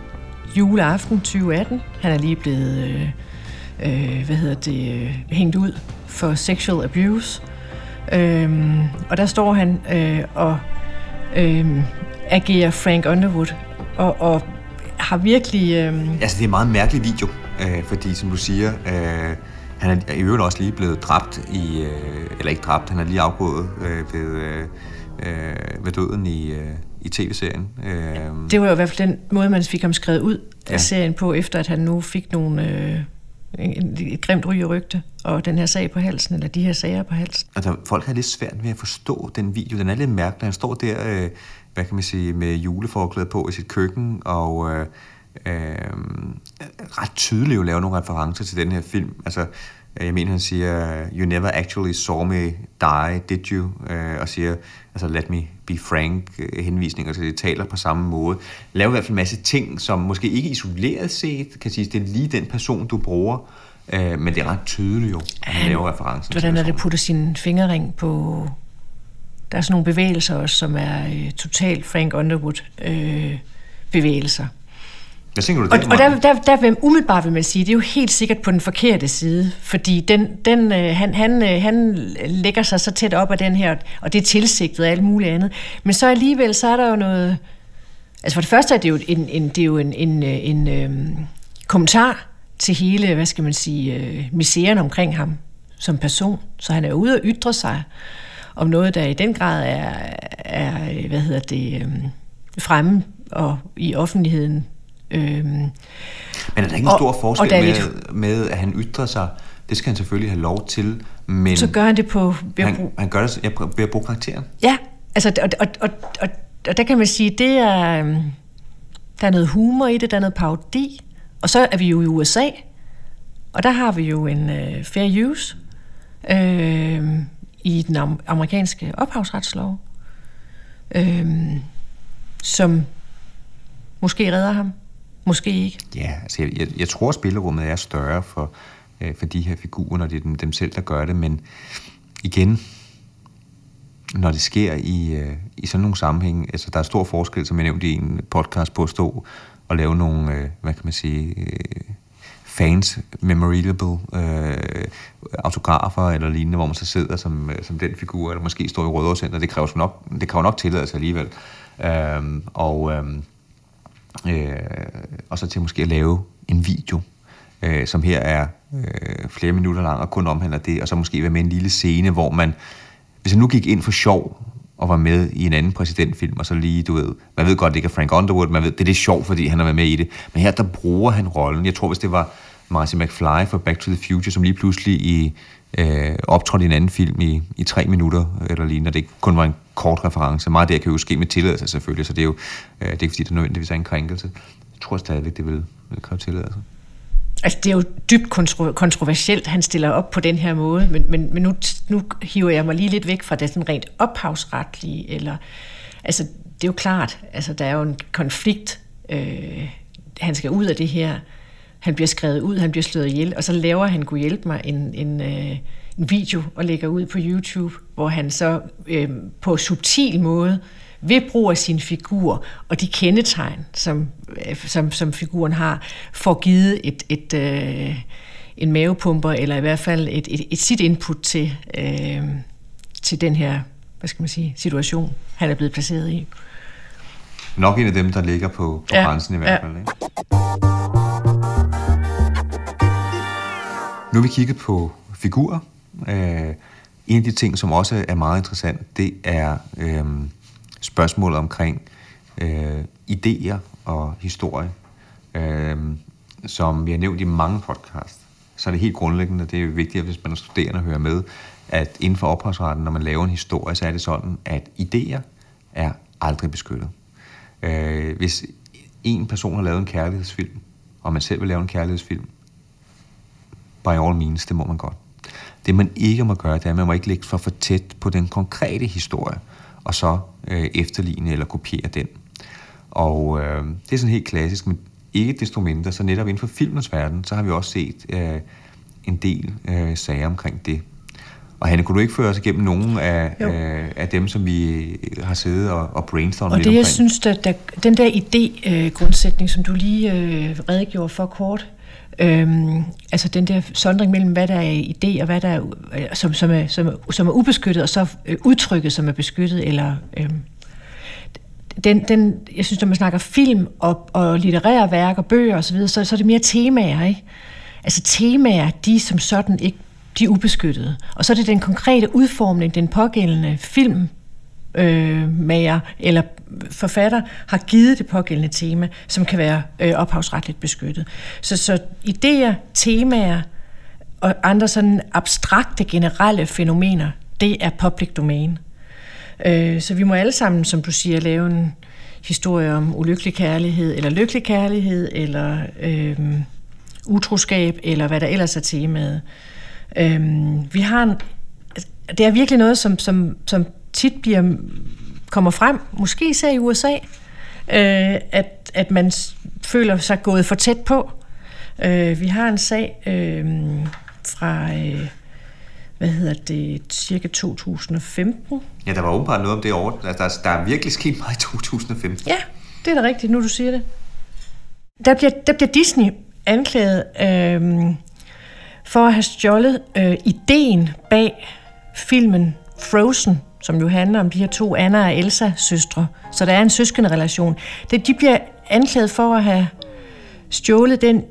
juleaften 2018. Han er lige blevet øh, øh, hvad hedder det, øh, hængt ud for sexual abuse. Øhm, og der står han øh, og øh, agerer Frank Underwood og, og har virkelig... Øh, Altså, det er en meget mærkelig video, øh, fordi som du siger, øh, han er i øvrigt også lige blevet dræbt i, øh, eller ikke dræbt, han er lige afgået øh, ved, øh, øh ved døden i, øh, i tv-serien. Øh, Det var jo i hvert fald den måde, man fik ham skrevet ud af Ja. serien på, efter at han nu fik nogle, øh, et grimt ry og rygte, og den her sag på halsen, eller de her sager på halsen. Altså, folk har lidt svært ved at forstå den video. Den er lidt mærkelig. Han står der, øh, hvad kan man sige, med juleforklæde på i sit køkken, og øh, øh, ret tydeligt jo laver nogle referencer til den her film. Altså, jeg mener, han siger, you never actually saw me die, did you? Øh, og siger, altså, let me be frank, øh, henvisninger til det taler på samme måde. Laver i hvert fald en masse ting, som måske ikke isoleret set kan sige, det er lige den person, du bruger, øh, men det er ret tydeligt jo, at han laver referencen Hvordan er det putter sin fingerring på... Der er sådan nogle bevægelser også, som er øh, totalt Frank Underwood øh, bevægelser. Hvad tænker du Og, der, og der, der, der vil umiddelbart vil man sige, det er jo helt sikkert på den forkerte side, fordi den, den, øh, han, han, øh, han lægger sig så tæt op af den her, og det er tilsigtet og alt muligt andet. Men så alligevel, så er der jo noget... Altså for det første er det jo en, en, det er jo en, en, øh, en, en kommentar til hele, hvad skal man sige, misæren omkring ham som person. Så han er ude og ytre sig om noget, der i den grad er, er hvad hedder det, fremme og i offentligheden. Øh, Men er der ikke en Og- stor og forskel med, lidt- med, at han ytrer sig? Det skal han selvfølgelig have lov til, men så gør han det på... Ved at han, bruge, han gør det ja, ved at bruge karakteren. ja, altså, og, og, og, og, og der kan man sige, det er... øhm, Der er noget humor i det, der er noget parodi. Og så er vi jo i USA, og der har vi jo en øh, fair use øh, i den am- amerikanske ophavsretslov, øh, som måske redder ham, måske ikke. Ja, altså jeg, jeg, jeg tror, spillerummet er større for, øh, for de her figurer, når det er dem, dem selv, der gør det, men igen, når det sker i, øh, i sådan nogle sammenhæng, altså der er stor forskel, som jeg nævnte i en podcast, på at stå og lave nogle, øh, hvad kan man sige, øh, fans memorable øh, autografer eller lignende, hvor man så sidder som, øh, som den figur, eller måske står i Rødovrecenter. Det kræver sgu nok, det kræver nok tilladelse alligevel. Øhm, og, øhm, øh, og så til måske at lave en video, øh, som her er øh, flere minutter lang og kun omhandler det, og så måske være med en lille scene, hvor man, hvis han nu gik ind for sjov og var med i en anden præsidentfilm, og så lige, du ved, man ved godt, det ikke er Frank Underwood, man ved, det er det sjovt, fordi han har været med i det, men her der bruger han rollen. Jeg tror, hvis det var Marcy McFly fra Back to the Future, som lige pludselig i, øh, optrådte i en anden film i, i tre minutter, eller lignende, det kun var en kort reference. Meget af det kan jo ske med tilladelse selvfølgelig, så det er jo øh, det er ikke fordi, det er nødvendigvis er en krænkelse. Jeg tror stadigvæk, det vil, vil kræve tilladelse. Altså, det er jo dybt kontro- kontroversielt, han stiller op på den her måde, men, men, men nu, nu hiver jeg mig lige lidt væk fra det sådan rent ophavsretlige, eller, altså, det er jo klart, altså, der er jo en konflikt, øh, han skal ud af det her, han bliver skrevet ud, han bliver slået ihjel, og så laver han, kunne hjælpe mig, en, en, øh, en video og lægger ud på YouTube, hvor han så øh, på subtil måde ved brug af sin figur og de kendetegn, som, øh, som, som figuren har, får givet et, et, øh, en mavepumper, eller i hvert fald et, et, et sit input til, øh, til den her hvad skal man sige, situation, han er blevet placeret i. Nok en af dem, der ligger på, på ja, grænsen i hvert fald. Ja. Ikke? Nu har vi kigget på figurer. Øh, en af de ting, som også er meget interessant, det er øh, spørgsmålet omkring øh, idéer og historie. Øh, som vi har nævnt i mange podcasts, så er det helt grundlæggende, det er vigtigt, hvis man er studerende og hører med, at inden for ophavsretten, når man laver en historie, så er det sådan, at idéer er aldrig beskyttet. Øh, hvis en person har lavet en kærlighedsfilm, og man selv vil lave en kærlighedsfilm, by all means, det må man godt. Det man ikke må gøre, det er, at man må ikke lægge for for tæt på den konkrete historie, og så øh, efterligne eller kopiere den. Og øh, det er sådan helt klassisk, men ikke desto mindre, så netop inden for filmens verden, så har vi også set øh, en del øh, sager omkring det. Og Hanne, kunne du ikke føre os igennem nogle af, øh, af dem, som vi har siddet og, og brainstormet Og det, lidt jeg synes, at der, den der idé-grundsætning, øh, som du lige øh, redegjorde for kort, Øhm, altså den der sondring mellem, hvad der er idé og hvad der er, øh, som, som, er, som, er, som er ubeskyttet, og så øh, udtrykket, som er beskyttet, eller... Øhm, den, den, jeg synes, når man snakker film og, og litterære værker, bøger osv., så, så er det mere temaer, ikke? Altså temaer, de som sådan ikke, de er ubeskyttede. Og så er det den konkrete udformning, den pågældende film øh, mager eller forfatter har givet det pågældende tema, som kan være øh, ophavsretligt beskyttet. Så, så idéer, temaer og andre sådan abstrakte, generelle fænomener, det er public domain. Øh, så vi må alle sammen, som du siger, lave en historie om ulykkelig kærlighed, eller lykkelig kærlighed, eller øh, utroskab, eller hvad der ellers er temaet. Øh, vi har en, altså, det er virkelig noget, som, som, som tit bliver, kommer frem, måske især i USA, øh, at, at man føler sig gået for tæt på. Øh, vi har en sag øh, fra, øh, hvad hedder det, cirka 2015. Ja, der var åbenbart noget om det år. Altså, der, der er virkelig sket meget i 2015. Ja, det er da rigtigt, nu du siger det. Der bliver, der bliver Disney anklaget øh, for at have stjålet øh, ideen bag filmen Frozen som jo handler om de her to Anna og Elsa søstre. Så der er en søskende relation. Det, de bliver anklaget for at have stjålet den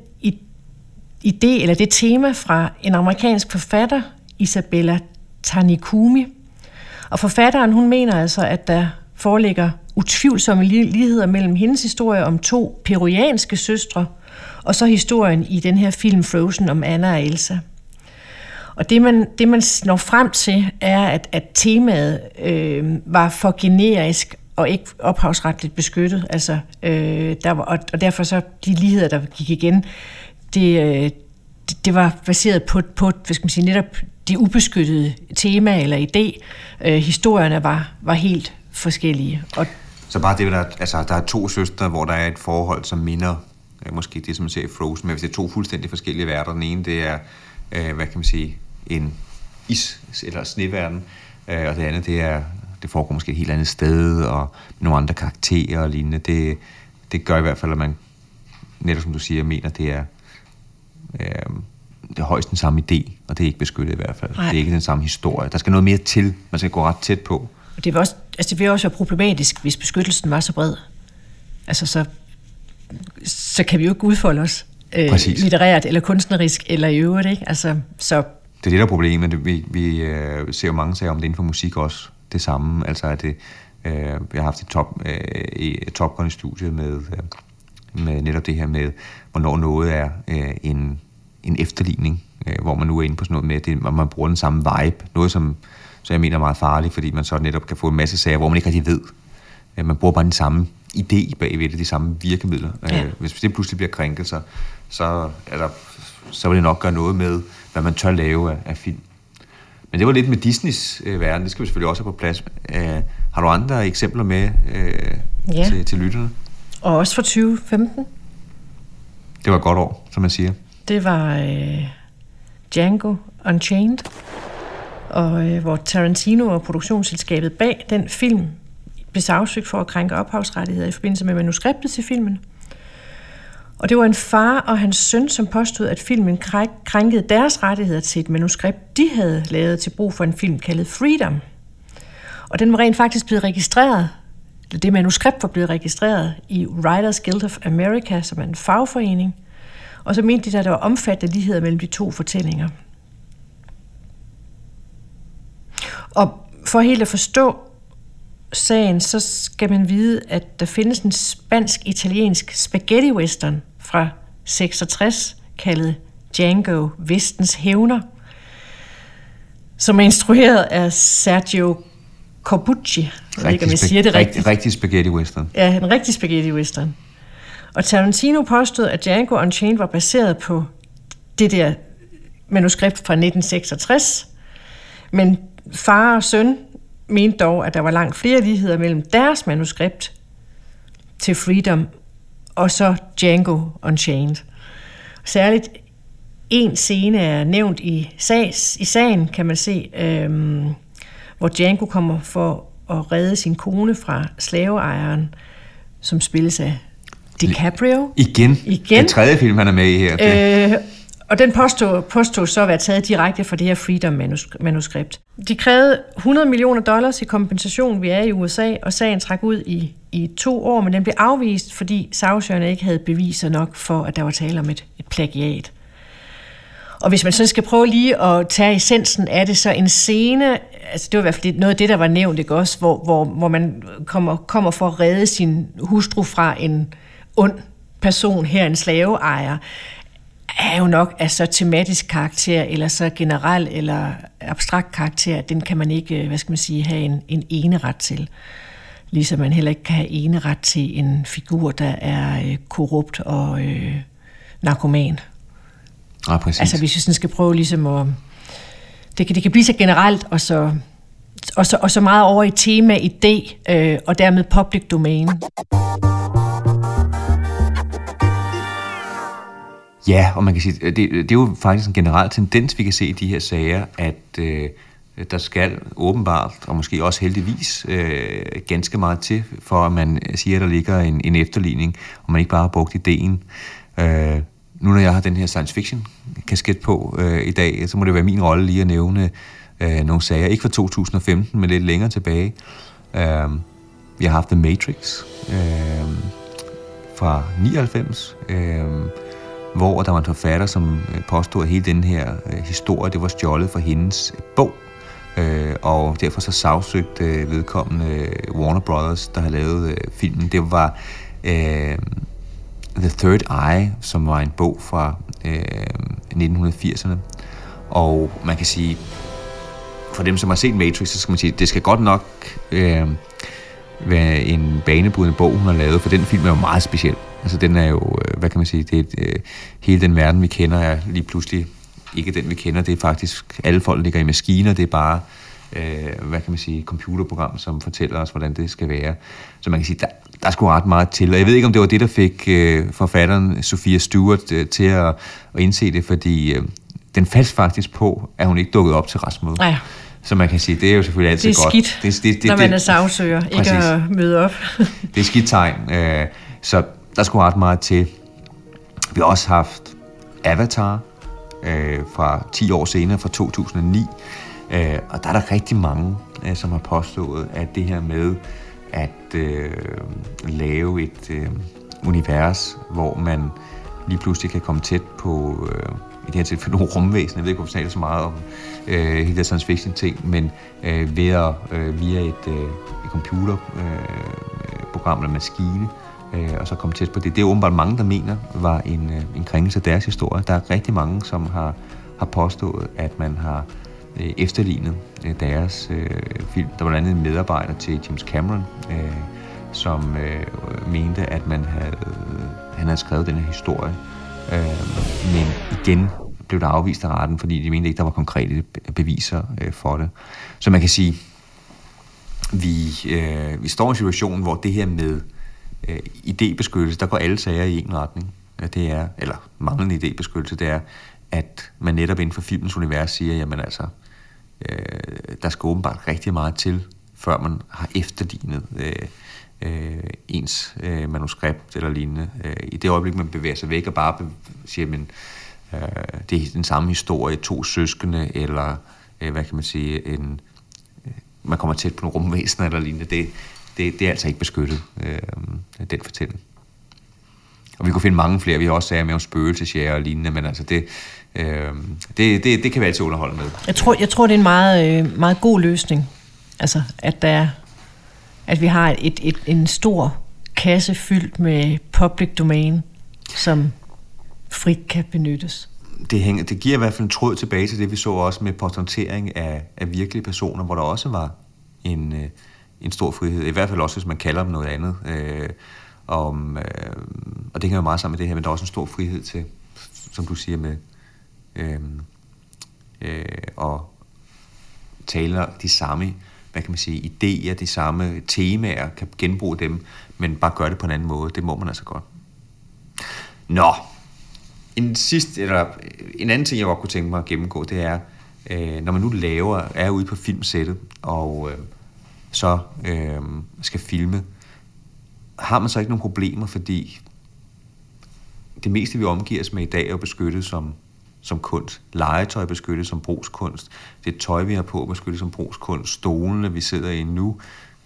idé eller det tema fra en amerikansk forfatter, Isabella Tanikumi. Og forfatteren, hun mener altså, at der foreligger utvivlsomme ligheder mellem hendes historie om to peruanske søstre, og så historien i den her film Frozen om Anna og Elsa. Og det man, det man når frem til, er, at, at temaet øh, var for generisk og ikke ophavsretligt beskyttet. Altså, øh, der var, og, og derfor så de ligheder, der gik igen, det, øh, det, det var baseret på, på hvad skal man sige, netop de ubeskyttede tema eller idé. Øh, historierne var, var helt forskellige. Og så bare det, der, altså, der er to søstre, hvor der er et forhold, som minder måske det, som man ser i Frozen, men hvis det er to fuldstændig forskellige værter. Den ene, det er, øh, hvad kan man sige, en is- eller sneverden, øh, og det andet, det er det foregår måske et helt andet sted, og nogle andre karakterer og lignende. Det, det gør i hvert fald, at man, netop som du siger, mener, det er, øh, det er højst den samme idé, og det er ikke beskyttet i hvert fald. Nej. Det er ikke den samme historie. Der skal noget mere til. Man skal gå ret tæt på. Det vil også, altså det vil også være problematisk, hvis beskyttelsen var så bred. Altså så, så kan vi jo ikke udfolde os øh, litterært eller kunstnerisk eller i øvrigt. Ikke? Altså, så det er det, der er problemet. Vi, vi øh, ser jo mange sager om det inden for musik også. Det samme. Altså, at det, øh, vi har haft et top, øh, Top Gun studie med, øh, med netop det her med, hvornår noget er øh, en en efterligning, øh, hvor man nu er inde på sådan noget med, at det, man bruger den samme vibe. Noget, som, som jeg mener er meget farligt, fordi man så netop kan få en masse sager, hvor man ikke rigtig ved. Øh, man bruger bare den samme idé bagved det, de samme virkemidler. Ja. Øh, hvis det pludselig bliver krænket, så, så, er der, så vil det nok gøre noget med, hvad man tør lave af, af film. Men det var lidt med Disneys øh, verden, det skal vi selvfølgelig også have på plads. Øh, har du andre eksempler med øh, ja. til, til lytterne? Og også fra 2015. Det var et godt år, som man siger. Det var øh, Django Unchained, og øh, hvor Tarantino og produktionsselskabet bag den film blev sagsøgt for at krænke ophavsrettigheder i forbindelse med manuskriptet til filmen. Og det var en far og hans søn, som påstod, at filmen krænkede deres rettigheder til et manuskript, de havde lavet til brug for en film kaldet Freedom. Og den var rent faktisk blevet registreret, det manuskript var blevet registreret i Writers Guild of America, som er en fagforening, og så mente de, at der var omfattende ligheder mellem de to fortællinger. Og for helt at forstå sagen, så skal man vide, at der findes en spansk-italiensk spaghetti western fra 66, kaldet Django Vestens Hævner, som er instrueret af Sergio Corbucci. Jeg rigtig, ved ikke, om jeg siger det rigtigt. Rigtig spaghetti western. Ja, en rigtig spaghetti western. Og Tarantino påstod, at Django Unchained var baseret på det der manuskript fra 1966, men far og søn mente dog, at der var langt flere ligheder mellem deres manuskript til Freedom og så Django Unchained. Særligt en scene er nævnt i, sags, i sagen, kan man se, øhm, hvor Django kommer for at redde sin kone fra slaveejeren, som spilles af DiCaprio. Igen. Igen. Det tredje film, han er med i her. Det. Øh, og den påstod, påstod så at være taget direkte fra det her Freedom-manuskript. De krævede 100 millioner dollars i kompensation, vi er i USA, og sagen trak ud i, i to år, men den blev afvist, fordi sagsøgerne ikke havde beviser nok for, at der var tale om et, et plagiat. Og hvis man så skal prøve lige at tage essensen af det, så en scene, altså det var i hvert fald noget af det, der var nævnt, ikke også, hvor, hvor, hvor man kommer, kommer for at redde sin hustru fra en ond person her, en slaveejer, er jo nok af så tematisk karakter, eller så generel eller abstrakt karakter, den kan man ikke, hvad skal man sige, have en, en ene ret til. Ligesom man heller ikke kan have ene ret til en figur, der er øh, korrupt og øh, narkoman. Ja, præcis. Altså hvis vi sådan skal prøve ligesom at... Det kan, det kan blive så generelt, og så, og så, og så meget over i tema, idé, øh, og dermed public domain. Ja, og man kan sige, det, det er jo faktisk en generel tendens, vi kan se i de her sager, at øh, der skal åbenbart, og måske også heldigvis, øh, ganske meget til, for at man siger, at der ligger en, en efterligning, og man ikke bare har brugt ideen. Øh, nu når jeg har den her science fiction kasket på øh, i dag, så må det være min rolle lige at nævne øh, nogle sager, ikke fra 2015, men lidt længere tilbage. Øh, vi har haft The Matrix øh, fra 99, øh, hvor der var en forfatter, som øh, påstod, at hele den her øh, historie, det var stjålet fra hendes øh, bog. Øh, og derfor så sagsøgte øh, vedkommende Warner Brothers, der har lavet øh, filmen. Det var øh, The Third Eye, som var en bog fra øh, 1980'erne. Og man kan sige, for dem, som har set Matrix, så skal man sige, det skal godt nok øh, være en banebrydende bog, hun har lavet, for den film er jo meget speciel. Altså den er jo, øh, hvad kan man sige, det er, øh, hele den verden, vi kender, er lige pludselig ikke den, vi kender. Det er faktisk, alle folk ligger i maskiner, det er bare, øh, hvad kan man sige, computerprogram, som fortæller os, hvordan det skal være. Så man kan sige, der, der er sgu ret meget til. Og jeg ved ikke, om det var det, der fik øh, forfatteren Sofia Stewart øh, til at, at indse det, fordi øh, den faldt faktisk på, at hun ikke dukkede op til retsmødet. Ja. Så man kan sige, det er jo selvfølgelig altid godt. Det er skidt, godt. det, det, det, når man er sagsøger, ikke at møde op. det er skidt tegn. Øh, så der skulle ret meget til. Vi har også haft Avatar øh, fra 10 år senere, fra 2009. Øh, og der er der rigtig mange, øh, som har påstået, at det her med at øh, lave et øh, univers, hvor man lige pludselig kan komme tæt på, øh, i det her tilfælde [laughs] nogle rumvæsener. jeg ved ikke, hvorfor jeg så meget om øh, hele det science fiction ting, men øh, ved at, øh, via et, øh, et computerprogram øh, øh eller maskine, øh, og så komme tæt på det. Det er åbenbart mange, der mener, var en, øh, en krænkelse af deres historie. Der er rigtig mange, som har, har påstået, at man har øh, efterlignet øh, deres øh, film. Der var blandt andet en medarbejder til James Cameron, øh, som øh, mente, at man havde, han havde skrevet den her historie. Øh, men igen blev der afvist af retten, fordi de mente ikke, der var konkrete beviser øh, for det. Så man kan sige, vi, øh, vi står i en situation, hvor det her med øh, idébeskyttelse, der går alle sager i en retning. Det er, eller manglende idébeskyttelse, det er, at man netop inden for filmens univers siger, jamen altså, øh, der skal åbenbart rigtig meget til, før man har efterlignet øh, øh, ens øh, manuskript eller lignende. Øh, I det øjeblik, man bevæger sig væk og bare siger, men øh, det er den samme historie, to søskende, eller øh, hvad kan man sige, en, øh, man kommer tæt på nogle rumvæsener eller lignende, det, det, det er altså ikke beskyttet, øh, den fortælling. Og vi kunne finde mange flere. Vi har også sager med om spøgelsesjæger og lignende, men altså det, øh, det, det, det kan vi altid underholde med. Jeg tror, jeg tror det er en meget, øh, meget god løsning. Altså, at, der, at vi har et, et, en stor kasse fyldt med public domain, som frit kan benyttes. Det, hænger, det giver i hvert fald en tråd tilbage til det, vi så også med portrættering af, af virkelige personer, hvor der også var en, øh, en stor frihed. I hvert fald også, hvis man kalder dem noget andet. Øh, om, øh, og det hænger jo meget sammen med det her, men der er også en stor frihed til, som du siger, med øhm, øh, øh, og tale de samme hvad kan man sige, idéer, de samme temaer, kan genbruge dem, men bare gøre det på en anden måde. Det må man altså godt. Nå, en, sidste, eller en anden ting, jeg godt kunne tænke mig at gennemgå, det er, øh, når man nu laver, er ude på filmsættet, og øh, så øh, skal filme, har man så ikke nogen problemer, fordi det meste, vi omgiver os med i dag, er jo beskyttet som, som kunst. Legetøj er beskyttet som brugskunst. Det tøj, vi har på, er beskyttet som brugskunst. Stolene, vi sidder i nu,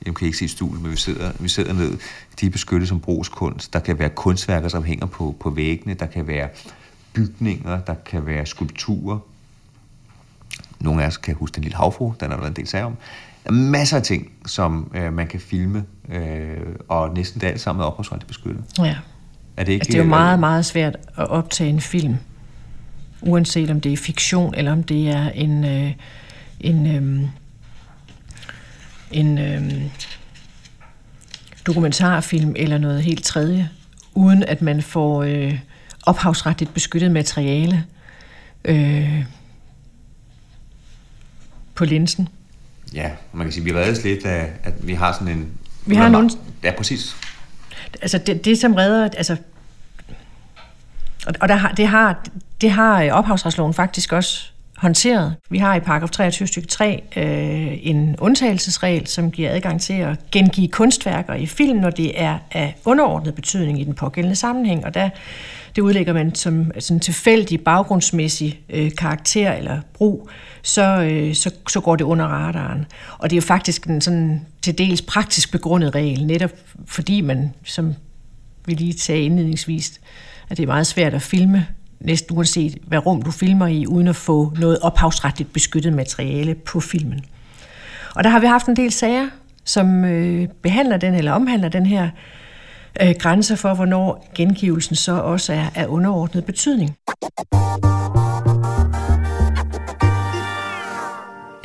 jeg kan ikke se stolen, men vi sidder, vi sidder ned, de er beskyttet som brugskunst. Der kan være kunstværker, som hænger på, på væggene. Der kan være bygninger, der kan være skulpturer. Nogle af os kan huske den lille havfru, den er der en del sag om. Der er masser af ting, som øh, man kan filme, øh, og næsten det alt sammen er ophavsretligt beskyttet. Ja. Er det, ikke, altså, det er jo meget, meget svært at optage en film, uanset om det er fiktion, eller om det er en, øh, en, øh, en øh, dokumentarfilm eller noget helt tredje, uden at man får øh, ophavsretligt beskyttet materiale øh, på linsen. Ja, man kan sige, at vi reddes lidt af, at vi har sådan en... Vi har nogle... Ja, præcis. Altså det, det som redder... Altså, og der har, det, har, det har ophavsretsloven faktisk også håndteret. Vi har i paragraf 23 stykke 3 øh, en undtagelsesregel, som giver adgang til at gengive kunstværker i film, når det er af underordnet betydning i den pågældende sammenhæng. Og der, det udlægger man som sådan tilfældig baggrundsmæssig øh, karakter eller brug, så, øh, så, så går det under radaren. Og det er jo faktisk en sådan til dels praktisk begrundet regel, netop fordi man, som vi lige sagde indledningsvis, at det er meget svært at filme næsten uanset hvad rum du filmer i, uden at få noget ophavsretligt beskyttet materiale på filmen. Og der har vi haft en del sager, som øh, behandler den eller omhandler den her øh, grænse for, hvornår gengivelsen så også er af underordnet betydning.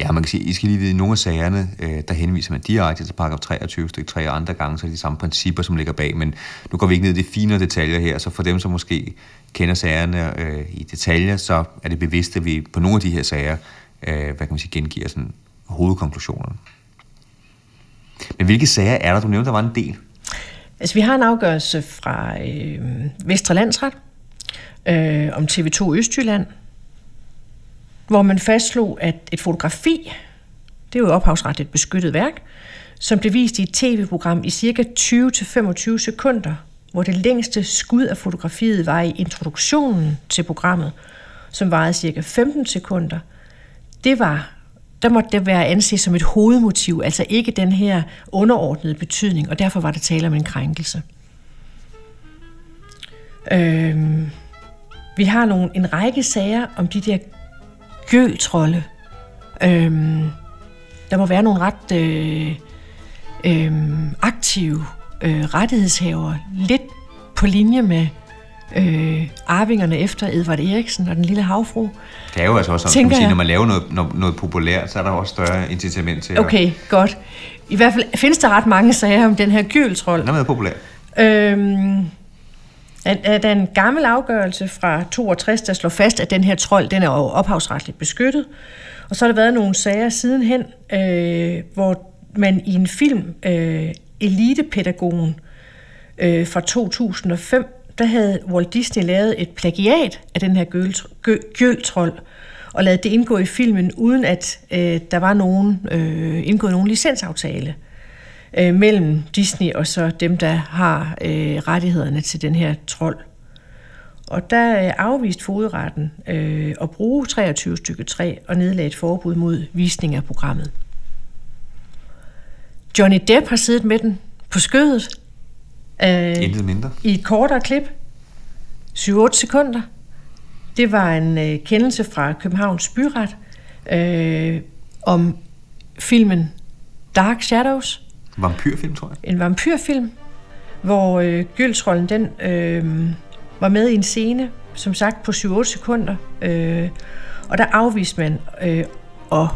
Ja, man kan sige, I skal lige vide, i nogle af sagerne, øh, der henviser man direkte til paragraf 23 stykke 3, og andre gange så er det de samme principper, som ligger bag, men nu går vi ikke ned i de finere detaljer her, så for dem, som måske kender sagerne øh, i detaljer, så er det bevidst, at vi på nogle af de her sager, øh, hvad kan man sige, gengiver sådan hovedkonklusionerne. Men hvilke sager er der? Du nævnte, der var en del. Altså, vi har en afgørelse fra øh, Vestre Landsret øh, om TV2 Østjylland, hvor man fastslog, at et fotografi, det er jo ophavsret et beskyttet værk, som blev vist i et tv-program i cirka 20-25 sekunder, hvor det længste skud af fotografiet var i introduktionen til programmet, som varede cirka 15 sekunder. Det var der måtte det være anset som et hovedmotiv, altså ikke den her underordnede betydning, og derfor var der tale om en krænkelse. Øhm, vi har nogle, en række sager om de der gøltrolde. Øhm, der må være nogle ret øh, øh, aktive øh, rettighedshaver lidt på linje med øh, arvingerne efter Edvard Eriksen og den lille havfru. Det er jo altså også sådan, sige, når man laver noget, noget, noget populært, så er der også større incitament til Okay, at... godt. I hvert fald findes der ret mange sager om den her gyldstrold. Den er meget populær. Øhm, er der en gammel afgørelse fra 62, der slår fast, at den her trold, den er jo ophavsretligt beskyttet. Og så har der været nogle sager sidenhen, øh, hvor man i en film, øh, Elitepædagogen øh, fra 2005, der havde Walt Disney lavet et plagiat af den her gøltrold, og lavet det indgå i filmen, uden at øh, der var nogen, øh, indgået nogen licensaftale øh, mellem Disney og så dem, der har øh, rettighederne til den her trold. Og der øh, afvist fodretten øh, at bruge 23 stykke 3 og nedlagde et forbud mod visning af programmet. Johnny Depp har siddet med den på skødet. Øh, Intet mindre. I et kortere klip. 7-8 sekunder. Det var en øh, kendelse fra Københavns Byret øh, om filmen Dark Shadows. Vampyrfilm, tror jeg. En vampyrfilm, hvor øh, Gyldsrollen den øh, var med i en scene, som sagt på 7-8 sekunder. Øh, og der afviste man øh, at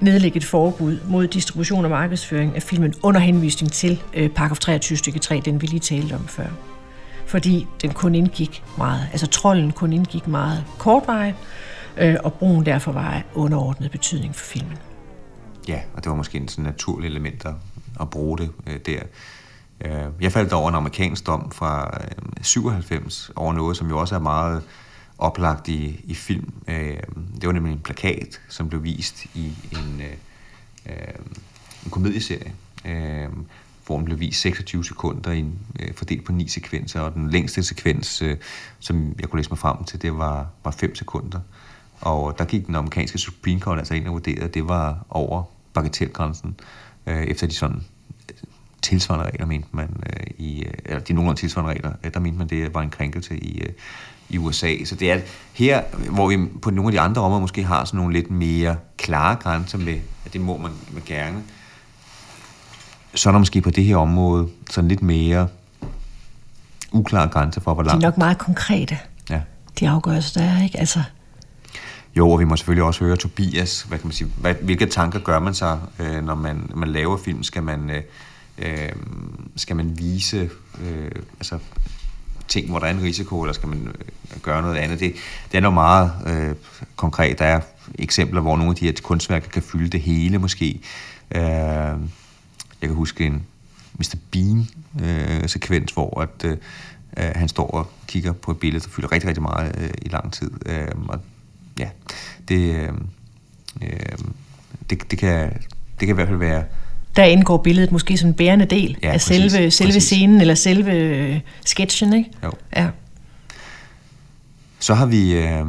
nedlægge et forbud mod distribution og markedsføring af filmen under henvisning til øh, paragraf 23 stykke 3, den vi lige talte om før. Fordi den kun indgik meget, altså trolden kun indgik meget kortvarigt, øh, og brugen derfor var af underordnet betydning for filmen. Ja, og det var måske en sådan naturlig element at, at bruge det øh, der. Øh, jeg faldt over en amerikansk dom fra øh, 97 over noget, som jo også er meget oplagt i, i film. Øh, det var nemlig en plakat, som blev vist i en, øh, øh en komedieserie, øh, hvor den blev vist 26 sekunder i en, øh, fordelt på ni sekvenser, og den længste sekvens, øh, som jeg kunne læse mig frem til, det var, var 5 sekunder. Og der gik den amerikanske Supreme Court altså ind og vurderede, at det var over bagatellgrænsen, øh, efter de sådan tilsvarende regler, mente man øh, i, øh, eller de nogenlunde tilsvarende regler, der mente man, det var en krænkelse i, øh, i USA. Så det er her, hvor vi på nogle af de andre områder måske har sådan nogle lidt mere klare grænser med, at det må man med gerne. Så er der måske på det her område sådan lidt mere uklare grænser for, hvor langt... De er nok meget konkrete, ja. de afgørelser, der er, ikke? Altså... Jo, og vi må selvfølgelig også høre Tobias, hvad kan man sige, hvad, hvilke tanker gør man sig, øh, når man, man laver film? Skal man, øh, øh skal man vise øh, altså, ting, hvor der er en risiko, eller skal man øh, gøre noget andet? Det, det er noget meget øh, konkret. Der er eksempler, hvor nogle af de her kunstværker kan fylde det hele måske. Øh, jeg kan huske en Mr. Bean-sekvens, øh, hvor at, øh, øh, han står og kigger på et billede, der fylder rigtig, rigtig meget øh, i lang tid. Øh, og ja, det, øh, øh, det, det, kan, det kan i hvert fald være der indgår billedet måske som en bærende del ja, af præcis, selve, selve præcis. scenen eller selve øh, sketchen, ikke? Jo. Ja. Så har vi øh,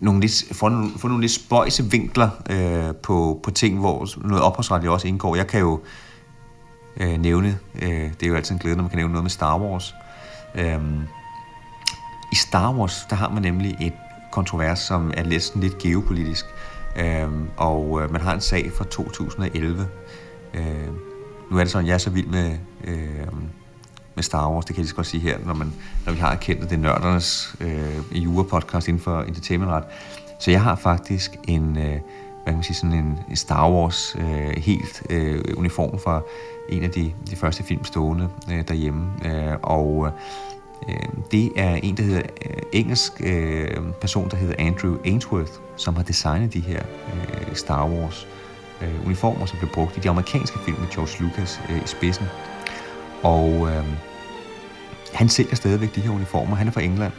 nogle lidt, fået, nogle, fået nogle lidt spøjse vinkler øh, på, på ting, hvor noget ophavsretligt også indgår. Jeg kan jo øh, nævne, øh, det er jo altid en glæde, når man kan nævne noget med Star Wars. Øh, I Star Wars, der har man nemlig et kontrovers, som er næsten lidt geopolitisk. Øh, og øh, man har en sag fra 2011, Øh, nu er det sådan, jeg er så vild med, øh, med Star Wars, det kan jeg lige godt sige her, når, man, når vi har erkendt, at det er nørdernes øh, jura-podcast inden for entertainmentret. Så jeg har faktisk en, øh, hvad kan man sige, sådan en, en Star Wars øh, helt øh, uniform fra en af de, de første film stående øh, derhjemme. Øh, og øh, det er en, der hedder øh, engelsk øh, person, der hedder Andrew Ainsworth, som har designet de her øh, Star Wars øh, øh, uniformer, som blev brugt i de amerikanske film med George Lucas øh, i spidsen. Og øh, han sælger stadigvæk de her uniformer. Han er fra England,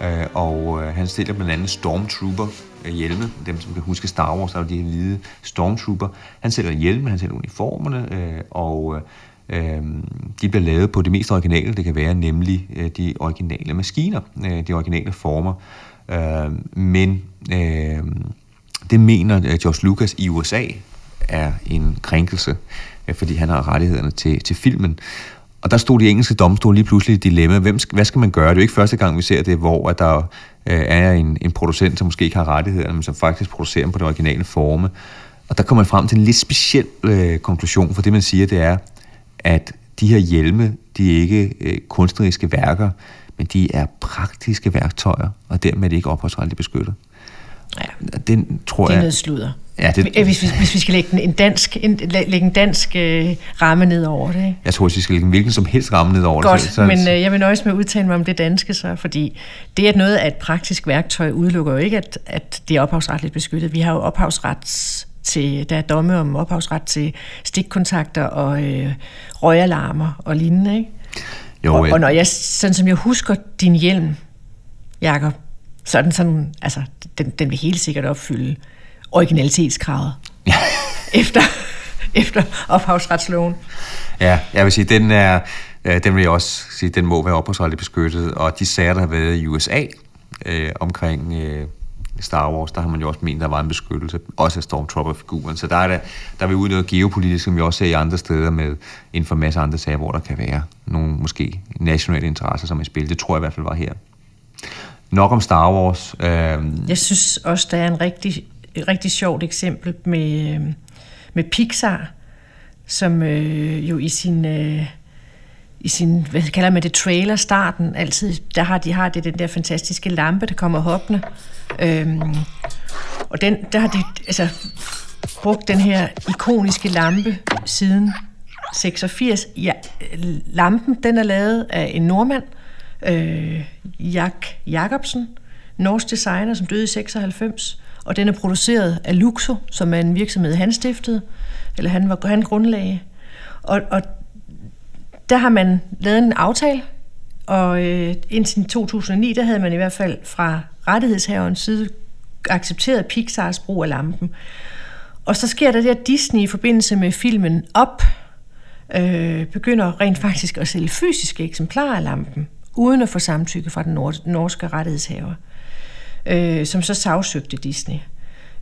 øh, og øh, han sælger blandt andet Stormtrooper øh, hjelme. Dem, som kan huske Star Wars, der er de her hvide Stormtrooper. Han sælger hjelme, han sælger uniformerne, øh, og øh, de bliver lavet på det mest originale, det kan være, nemlig øh, de originale maskiner, øh, de originale former. Øh, men øh, det mener øh, George Lucas i USA, er en krænkelse, øh, fordi han har rettighederne til, til filmen. Og der stod de engelske domstole lige pludselig i et dilemma. Hvem, hvad skal man gøre? Det er jo ikke første gang, vi ser det, hvor at der øh, er en, en producent, som måske ikke har rettighederne, men som faktisk producerer dem på det originale forme. Og der kommer man frem til en lidt speciel øh, konklusion, for det man siger, det er, at de her hjelme, de er ikke øh, kunstneriske værker, men de er praktiske værktøjer, og dermed er de ikke ophavsretligt beskyttet. Ja. Den tror Det er jeg... noget sludder. Ja, det, Hvis, hvis, hvis vi skal lægge en, dansk, en, lægge en dansk øh, ramme ned over det. Ikke? jeg tror, hvis vi skal lægge en hvilken som helst ramme ned over Godt, det, så, men øh, jeg vil nøjes med at udtale mig om det danske så, fordi det, at noget er et praktisk værktøj, udelukker jo ikke, at, at det er ophavsretligt beskyttet. Vi har jo ophavsret til, der er domme om ophavsret til stikkontakter og øh, røgalarmer og lignende, ikke? jo, og, og når jeg, sådan som jeg husker din hjelm, Jakob, så er den sådan, altså, den, den vil helt sikkert opfylde originalitetskravet. efter, efter ophavsretsloven. Ja, jeg vil sige, den er, øh, den vil jeg også sige, den må være ophavsretligt beskyttet, og de sager, der har været i USA øh, omkring øh, Star Wars, der har man jo også ment, der var en beskyttelse, også af Stormtrooper-figuren, så der er, der, der er vi ude noget geopolitisk, som vi også ser i andre steder med inden for en masse andre sager, hvor der kan være nogle måske nationale interesser, som er i spil. Det tror jeg i hvert fald var her. Nok om Star Wars. Øh, Jeg synes også, der er en rigtig, et rigtig sjovt eksempel med, øh, med Pixar, som øh, jo i sin, øh, i sin, hvad kalder man det, trailer starten, altid, der har de har det den der fantastiske lampe, der kommer hoppende. Øhm, og den, der har de altså, brugt den her ikoniske lampe siden 86. Ja, lampen, den er lavet af en nordmand, øh, Jak Jacobsen, norsk designer, som døde i 96, og den er produceret af Luxo, som er en virksomhed, han stiftede, eller han, var, han grundlagde. Og, og der har man lavet en aftale, og øh, indtil 2009, der havde man i hvert fald fra rettighedshaverens side accepteret Pixars brug af lampen. Og så sker der det, at Disney i forbindelse med filmen Up øh, begynder rent faktisk at sælge fysiske eksemplarer af lampen, uden at få samtykke fra den norske rettighedshaver, øh, som så sagsøgte Disney.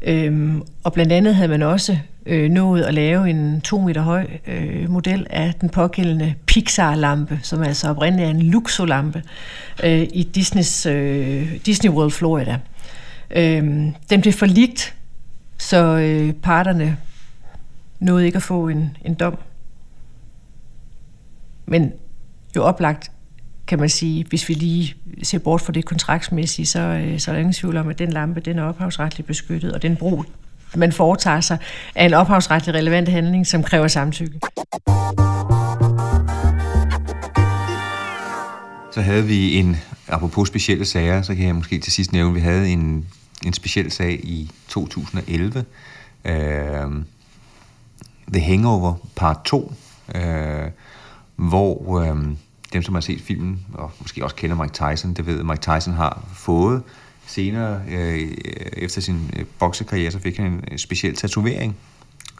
Øhm, og blandt andet havde man også øh, nået at lave en to meter høj øh, model af den pågældende Pixar-lampe, som altså oprindeligt er en Luxo-lampe, øh, i Disneys, øh, Disney World Florida. Øhm, den blev forligt, så øh, parterne nåede ikke at få en, en dom. Men jo oplagt kan man sige, hvis vi lige ser bort fra det kontraktsmæssige, så, øh, så er der ingen tvivl om, at den lampe, den er ophavsretligt beskyttet, og den brug, man foretager sig, er en ophavsretlig relevant handling, som kræver samtykke. Så havde vi en, apropos specielle sager, så kan jeg måske til sidst nævne, at vi havde en, en speciel sag i 2011. Øh, The Hangover Part 2, øh, hvor øh, dem, som har set filmen, og måske også kender Mike Tyson, det ved Mike Tyson har fået senere, øh, efter sin øh, boksekarriere, så fik han en speciel tatovering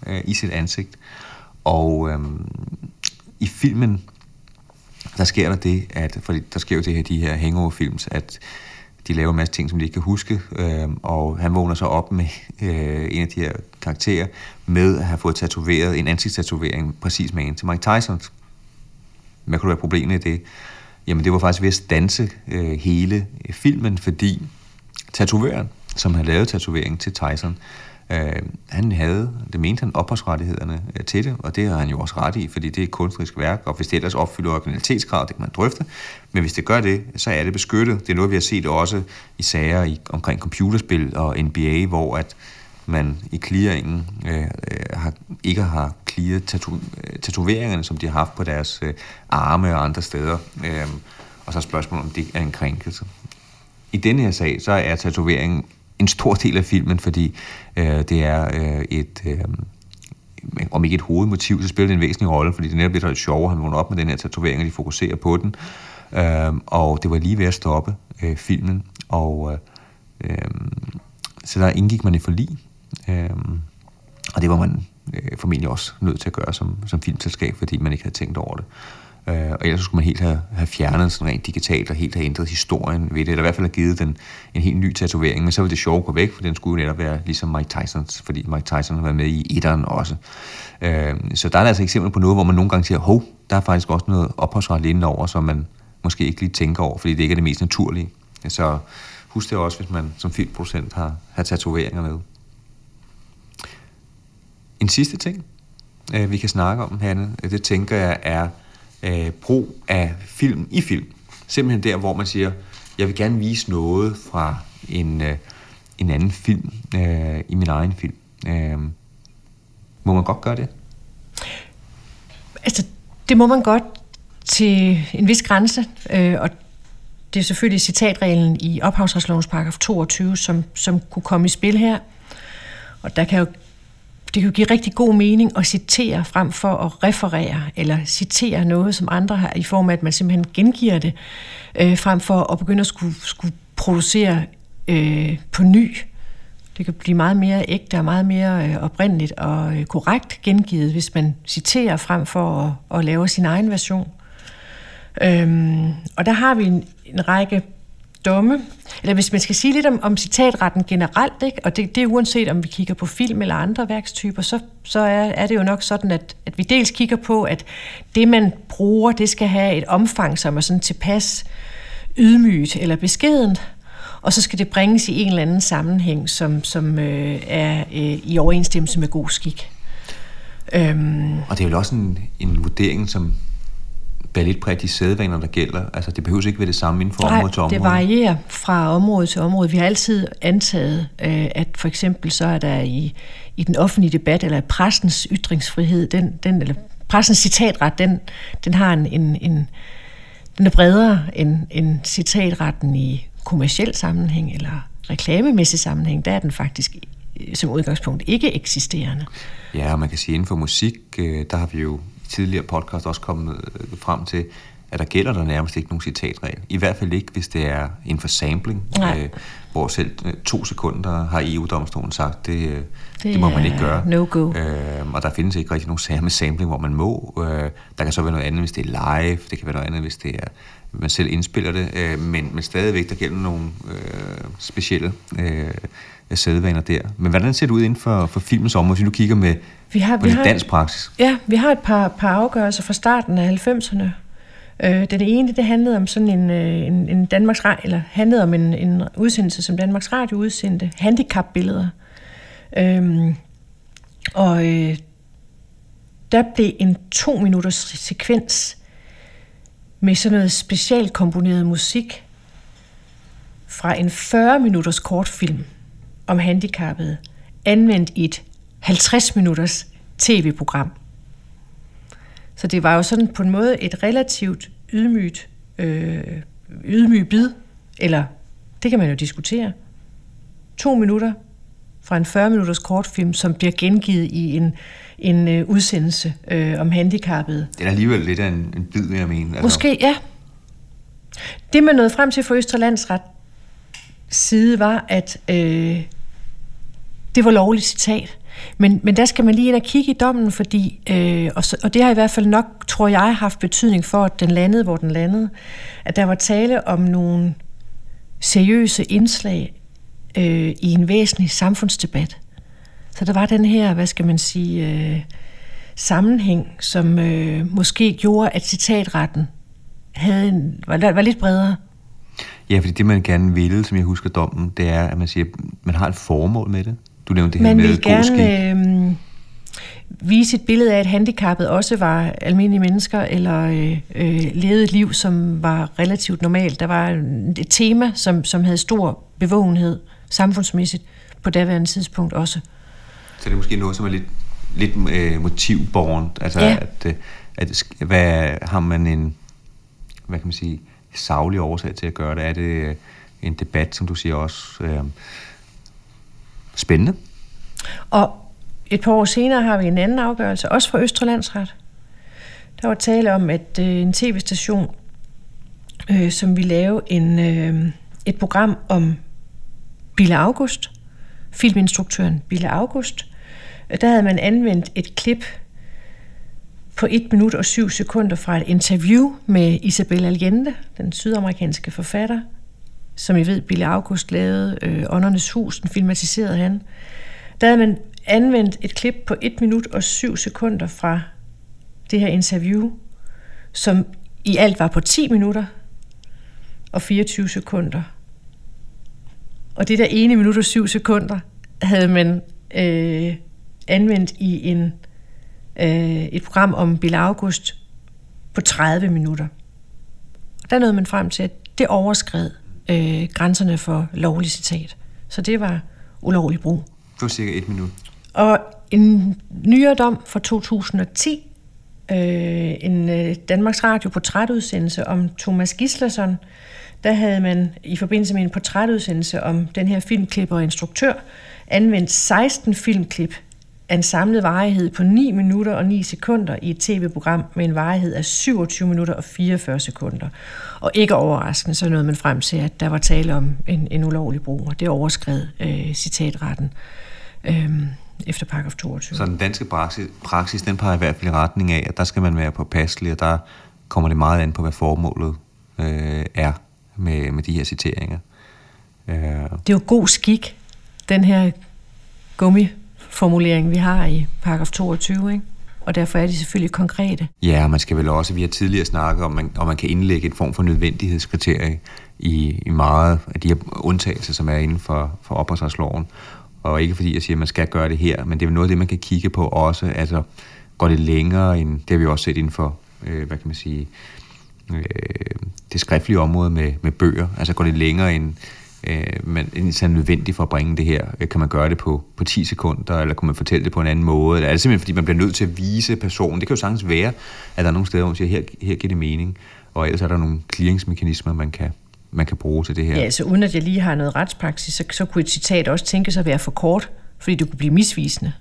øh, i sit ansigt. Og øh, i filmen, der sker der det, at, fordi der sker jo det her, de her hangover-films, at de laver en masse ting, som de ikke kan huske, øh, og han vågner så op med øh, en af de her karakterer, med at have fået tatoveret en ansigtstatovering præcis med en til Mike Tysons. Hvad kunne være problemet i det? Jamen det var faktisk ved at stanse øh, hele øh, filmen, fordi tatovøren, som havde lavet tatoveringen til Tyson, øh, han havde, det mente han, ophavsrettighederne øh, til det, og det har han jo også ret i, fordi det er et kunstnerisk værk, og hvis det ellers opfylder originalitetskravet, det kan man drøfte, men hvis det gør det, så er det beskyttet. Det er noget, vi har set også i sager i, omkring computerspil og NBA, hvor at man i clearingen øh, øh, har, ikke har clearet tatu, øh, tatoveringerne, som de har haft på deres øh, arme og andre steder. Øh, og så er spørgsmålet, om det er en krænkelse. I denne her sag, så er tatoveringen en stor del af filmen, fordi øh, det er øh, et... Øh, om ikke et hovedmotiv, så spiller det en væsentlig rolle, fordi det netop bliver lidt sjovere, han vågner op med den her tatovering, og de fokuserer på den. Øh, og det var lige ved at stoppe øh, filmen, og øh, øhm, så der indgik man i forlig, øh, og det var man øh, formentlig også nødt til at gøre som, som filmselskab, fordi man ikke havde tænkt over det. Øh, og ellers skulle man helt have, have fjernet sådan rent digitalt og helt have ændret historien ved det, eller i hvert fald have givet den en helt ny tatovering, men så ville det sjove gå væk, for den skulle jo netop være ligesom Mike Tysons, fordi Mike Tyson har været med i etteren også. Øh, så der er altså eksempler på noget, hvor man nogle gange siger, hov, der er faktisk også noget ophavsret inde over, som man måske ikke lige tænker over, fordi det ikke er det mest naturlige. Så husk det også, hvis man som filmproducent har, har tatoveringer med. En sidste ting, øh, vi kan snakke om, Hanne, det tænker jeg er øh, brug af film i film. Simpelthen der, hvor man siger, jeg vil gerne vise noget fra en, øh, en anden film øh, i min egen film. Øh, må man godt gøre det? Altså, det må man godt til en vis grænse, øh, og det er selvfølgelig citatreglen i ophavsretslovens paragraf 22, som, som kunne komme i spil her. Og der kan jo, det kan jo give rigtig god mening at citere frem for at referere, eller citere noget, som andre har, i form af, at man simpelthen gengiver det, øh, frem for at begynde at skulle, skulle producere øh, på ny. Det kan blive meget mere ægte og meget mere øh, oprindeligt og øh, korrekt gengivet, hvis man citerer frem for at, at lave sin egen version. Øhm, og der har vi en, en række domme, eller hvis man skal sige lidt om, om citatretten generelt, ikke? og det, det er uanset om vi kigger på film eller andre værkstyper, så, så er, er det jo nok sådan, at, at vi dels kigger på, at det man bruger, det skal have et omfang, som er sådan tilpas ydmygt eller beskedent, og så skal det bringes i en eller anden sammenhæng, som, som øh, er øh, i overensstemmelse med god skik. Øhm. Og det er jo også en, en vurdering, som bærer lidt de sædvaner, der gælder. Altså, det behøver ikke være det samme inden for Nej, område til område. det varierer fra område til område. Vi har altid antaget, øh, at for eksempel så er der i, i den offentlige debat, eller pressens ytringsfrihed, den, den, eller pressens citatret, den, den har en, en, en den er bredere end, end citatretten i kommersiel sammenhæng eller reklamemæssig sammenhæng. Der er den faktisk øh, som udgangspunkt ikke eksisterende. Ja, og man kan sige, at inden for musik, øh, der har vi jo tidligere podcast også kommet øh, frem til, at der gælder der nærmest ikke nogen citatregel. I hvert fald ikke, hvis det er inden for sampling, øh, hvor selv øh, to sekunder har EU-domstolen sagt, det, øh, det, det må man ikke gøre. No go. Øh, og der findes ikke rigtig nogen sager med sampling, hvor man må. Øh, der kan så være noget andet, hvis det er live, det kan være noget andet, hvis det er man selv indspiller det, øh, men, men stadigvæk, der gælder nogle øh, specielle øh, sædvaner der. Men hvordan ser det ud inden for, for filmens område, hvis vi nu kigger med vi har, på vi har, dansk praksis? Ja, vi har et par, par afgørelser fra starten af 90'erne. Øh, den ene, det handlede om sådan en, øh, en, en Danmarks eller handlede om en, en udsendelse, som Danmarks Radio udsendte, handicapbilleder. Øhm, og øh, der blev en to minutters sekvens med sådan noget specialkomponeret musik fra en 40 minutters kortfilm om handicappede, anvendt i et 50 minutters tv-program. Så det var jo sådan på en måde et relativt ydmygt, øh, ydmyg bid, eller det kan man jo diskutere. To minutter fra en 40 minutters kortfilm, som bliver gengivet i en, en øh, udsendelse øh, om handicappede. Det er alligevel lidt af en, en bid, jeg mener. Altså. Måske, ja. Det, man nåede frem til for Østre Landsret side, var, at øh, det var lovligt citat. Men, men der skal man lige ind og kigge i dommen, fordi, øh, og, så, og det har i hvert fald nok, tror jeg, haft betydning for, at den landede, hvor den landede. At der var tale om nogle seriøse indslag øh, i en væsentlig samfundsdebat. Så der var den her, hvad skal man sige, øh, sammenhæng, som øh, måske gjorde, at citatretten havde en, var, var lidt bredere. Ja, fordi det man gerne ville, som jeg husker dommen, det er, at man siger, at man har et formål med det. Du nævnte det man her med vil gerne øh, vise et billede af, at handicappet også var almindelige mennesker, eller øh, øh, levede et liv, som var relativt normalt. Der var et tema, som, som havde stor bevågenhed samfundsmæssigt på daværende tidspunkt også. Så det er måske noget, som er lidt, lidt øh, motivborgent, altså ja. at, øh, at, hvad, har man en, hvad kan man sige, savlig årsag til at gøre det? Er det øh, en debat, som du siger også, øh, spændende? Og et par år senere har vi en anden afgørelse, også fra Østrelandsret. Der var tale om, at øh, en tv-station, øh, som vi lave en, øh, et program om Bille August, filminstruktøren Bille August, der havde man anvendt et klip på 1 minut og 7 sekunder fra et interview med Isabel Allende, den sydamerikanske forfatter, som I ved, Bille August lavede øh, Åndernes Hus, den filmatiserede han. Der havde man anvendt et klip på 1 minut og 7 sekunder fra det her interview, som i alt var på 10 minutter og 24 sekunder. Og det der ene minut og 7 sekunder havde man øh, anvendt i en, øh, et program om Bill August på 30 minutter. Og der nåede man frem til, at det overskred øh, grænserne for lovlig citat. Så det var ulovlig brug. For cirka et minut. Og en nyere dom fra 2010, øh, en øh, Danmarks Radio portrætudsendelse om Thomas Gislason, der havde man i forbindelse med en portrætudsendelse om den her filmklipper og instruktør anvendt 16 filmklip af en samlet varighed på 9 minutter og 9 sekunder i et tv-program med en varighed af 27 minutter og 44 sekunder. Og ikke overraskende, så nåede man frem til, at der var tale om en, en ulovlig brug, og det overskred øh, citatretten øh, efter paragraf 22. Så den danske praksis, praksis, den peger i hvert fald i retning af, at der skal man være påpasselig, og der kommer det meget an på, hvad formålet øh, er med, med de her citeringer. Øh. Det er jo god skik, den her formulering, vi har i paragraf 22, ikke? og derfor er de selvfølgelig konkrete. Ja, man skal vel også, vi har tidligere snakket om, man, om man kan indlægge en form for nødvendighedskriterie i, i meget af de her undtagelser, som er inden for, for opholdsretsloven. Og ikke fordi jeg siger, at man skal gøre det her, men det er noget af det, man kan kigge på også. Altså, går det længere end, det har vi også set inden for, øh, hvad kan man sige, øh, det skriftlige område med, med bøger. Altså går det længere end, øh, men er nødvendigt for at bringe det her. Kan man gøre det på, på 10 sekunder, eller kan man fortælle det på en anden måde? Eller er det simpelthen, fordi man bliver nødt til at vise personen? Det kan jo sagtens være, at der er nogle steder, hvor man siger, her, her giver det mening, og ellers er der nogle clearingsmekanismer, man kan, man kan bruge til det her. Ja, så uden at jeg lige har noget retspraksis, så, så kunne et citat også tænkes at være for kort, fordi det kunne blive misvisende.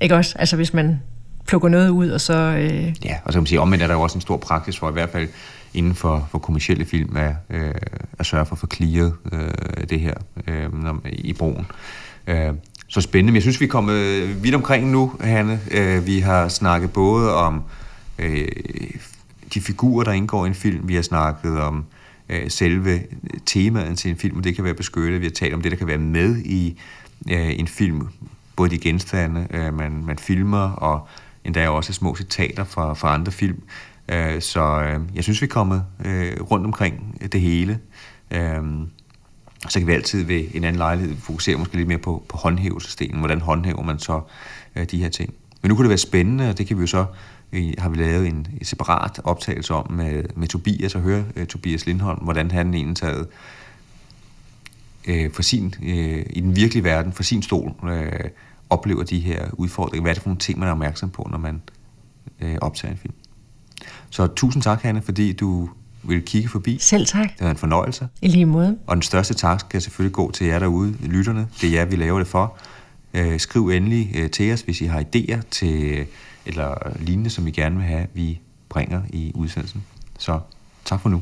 Ikke også? Altså hvis man plukker noget ud, og så... Øh... Ja, og så kan man sige, omvendt er der jo også en stor praksis for, i hvert fald inden for, for kommersielle film, er øh, at sørge for at få clearet øh, det her øh, i broen. Øh, så spændende. Men jeg synes, vi er kommet vidt omkring nu, Hanne. Øh, vi har snakket både om øh, de figurer, der indgår i en film. Vi har snakket om øh, selve temaet til en film, og det kan være beskyttet. Vi har talt om det, der kan være med i øh, en film. Både de genstande, øh, man, man filmer, og endda også små citater fra, fra andre film. Øh, så øh, jeg synes, vi er kommet øh, rundt omkring det hele. Øh, så kan vi altid ved en anden lejlighed fokusere måske lidt mere på, på håndhævelsesdelen. Hvordan håndhæver man så øh, de her ting? Men nu kunne det være spændende, og det kan vi jo så øh, har vi lavet en, separat optagelse om med, med Tobias og høre uh, Tobias Lindholm, hvordan han egentlig taget uh, for sin, uh, i den virkelige verden, for sin stol, uh, oplever de her udfordringer. Hvad er det for nogle ting, man er opmærksom på, når man uh, optager en film? Så tusind tak, Hanne, fordi du vil kigge forbi. Selv tak. Det var en fornøjelse. I lige måde. Og den største tak skal selvfølgelig gå til jer derude, lytterne. Det er jer, vi laver det for. Øh, skriv endelig øh, til os, hvis I har idéer til, eller lignende, som I gerne vil have, vi bringer i udsendelsen. Så tak for nu.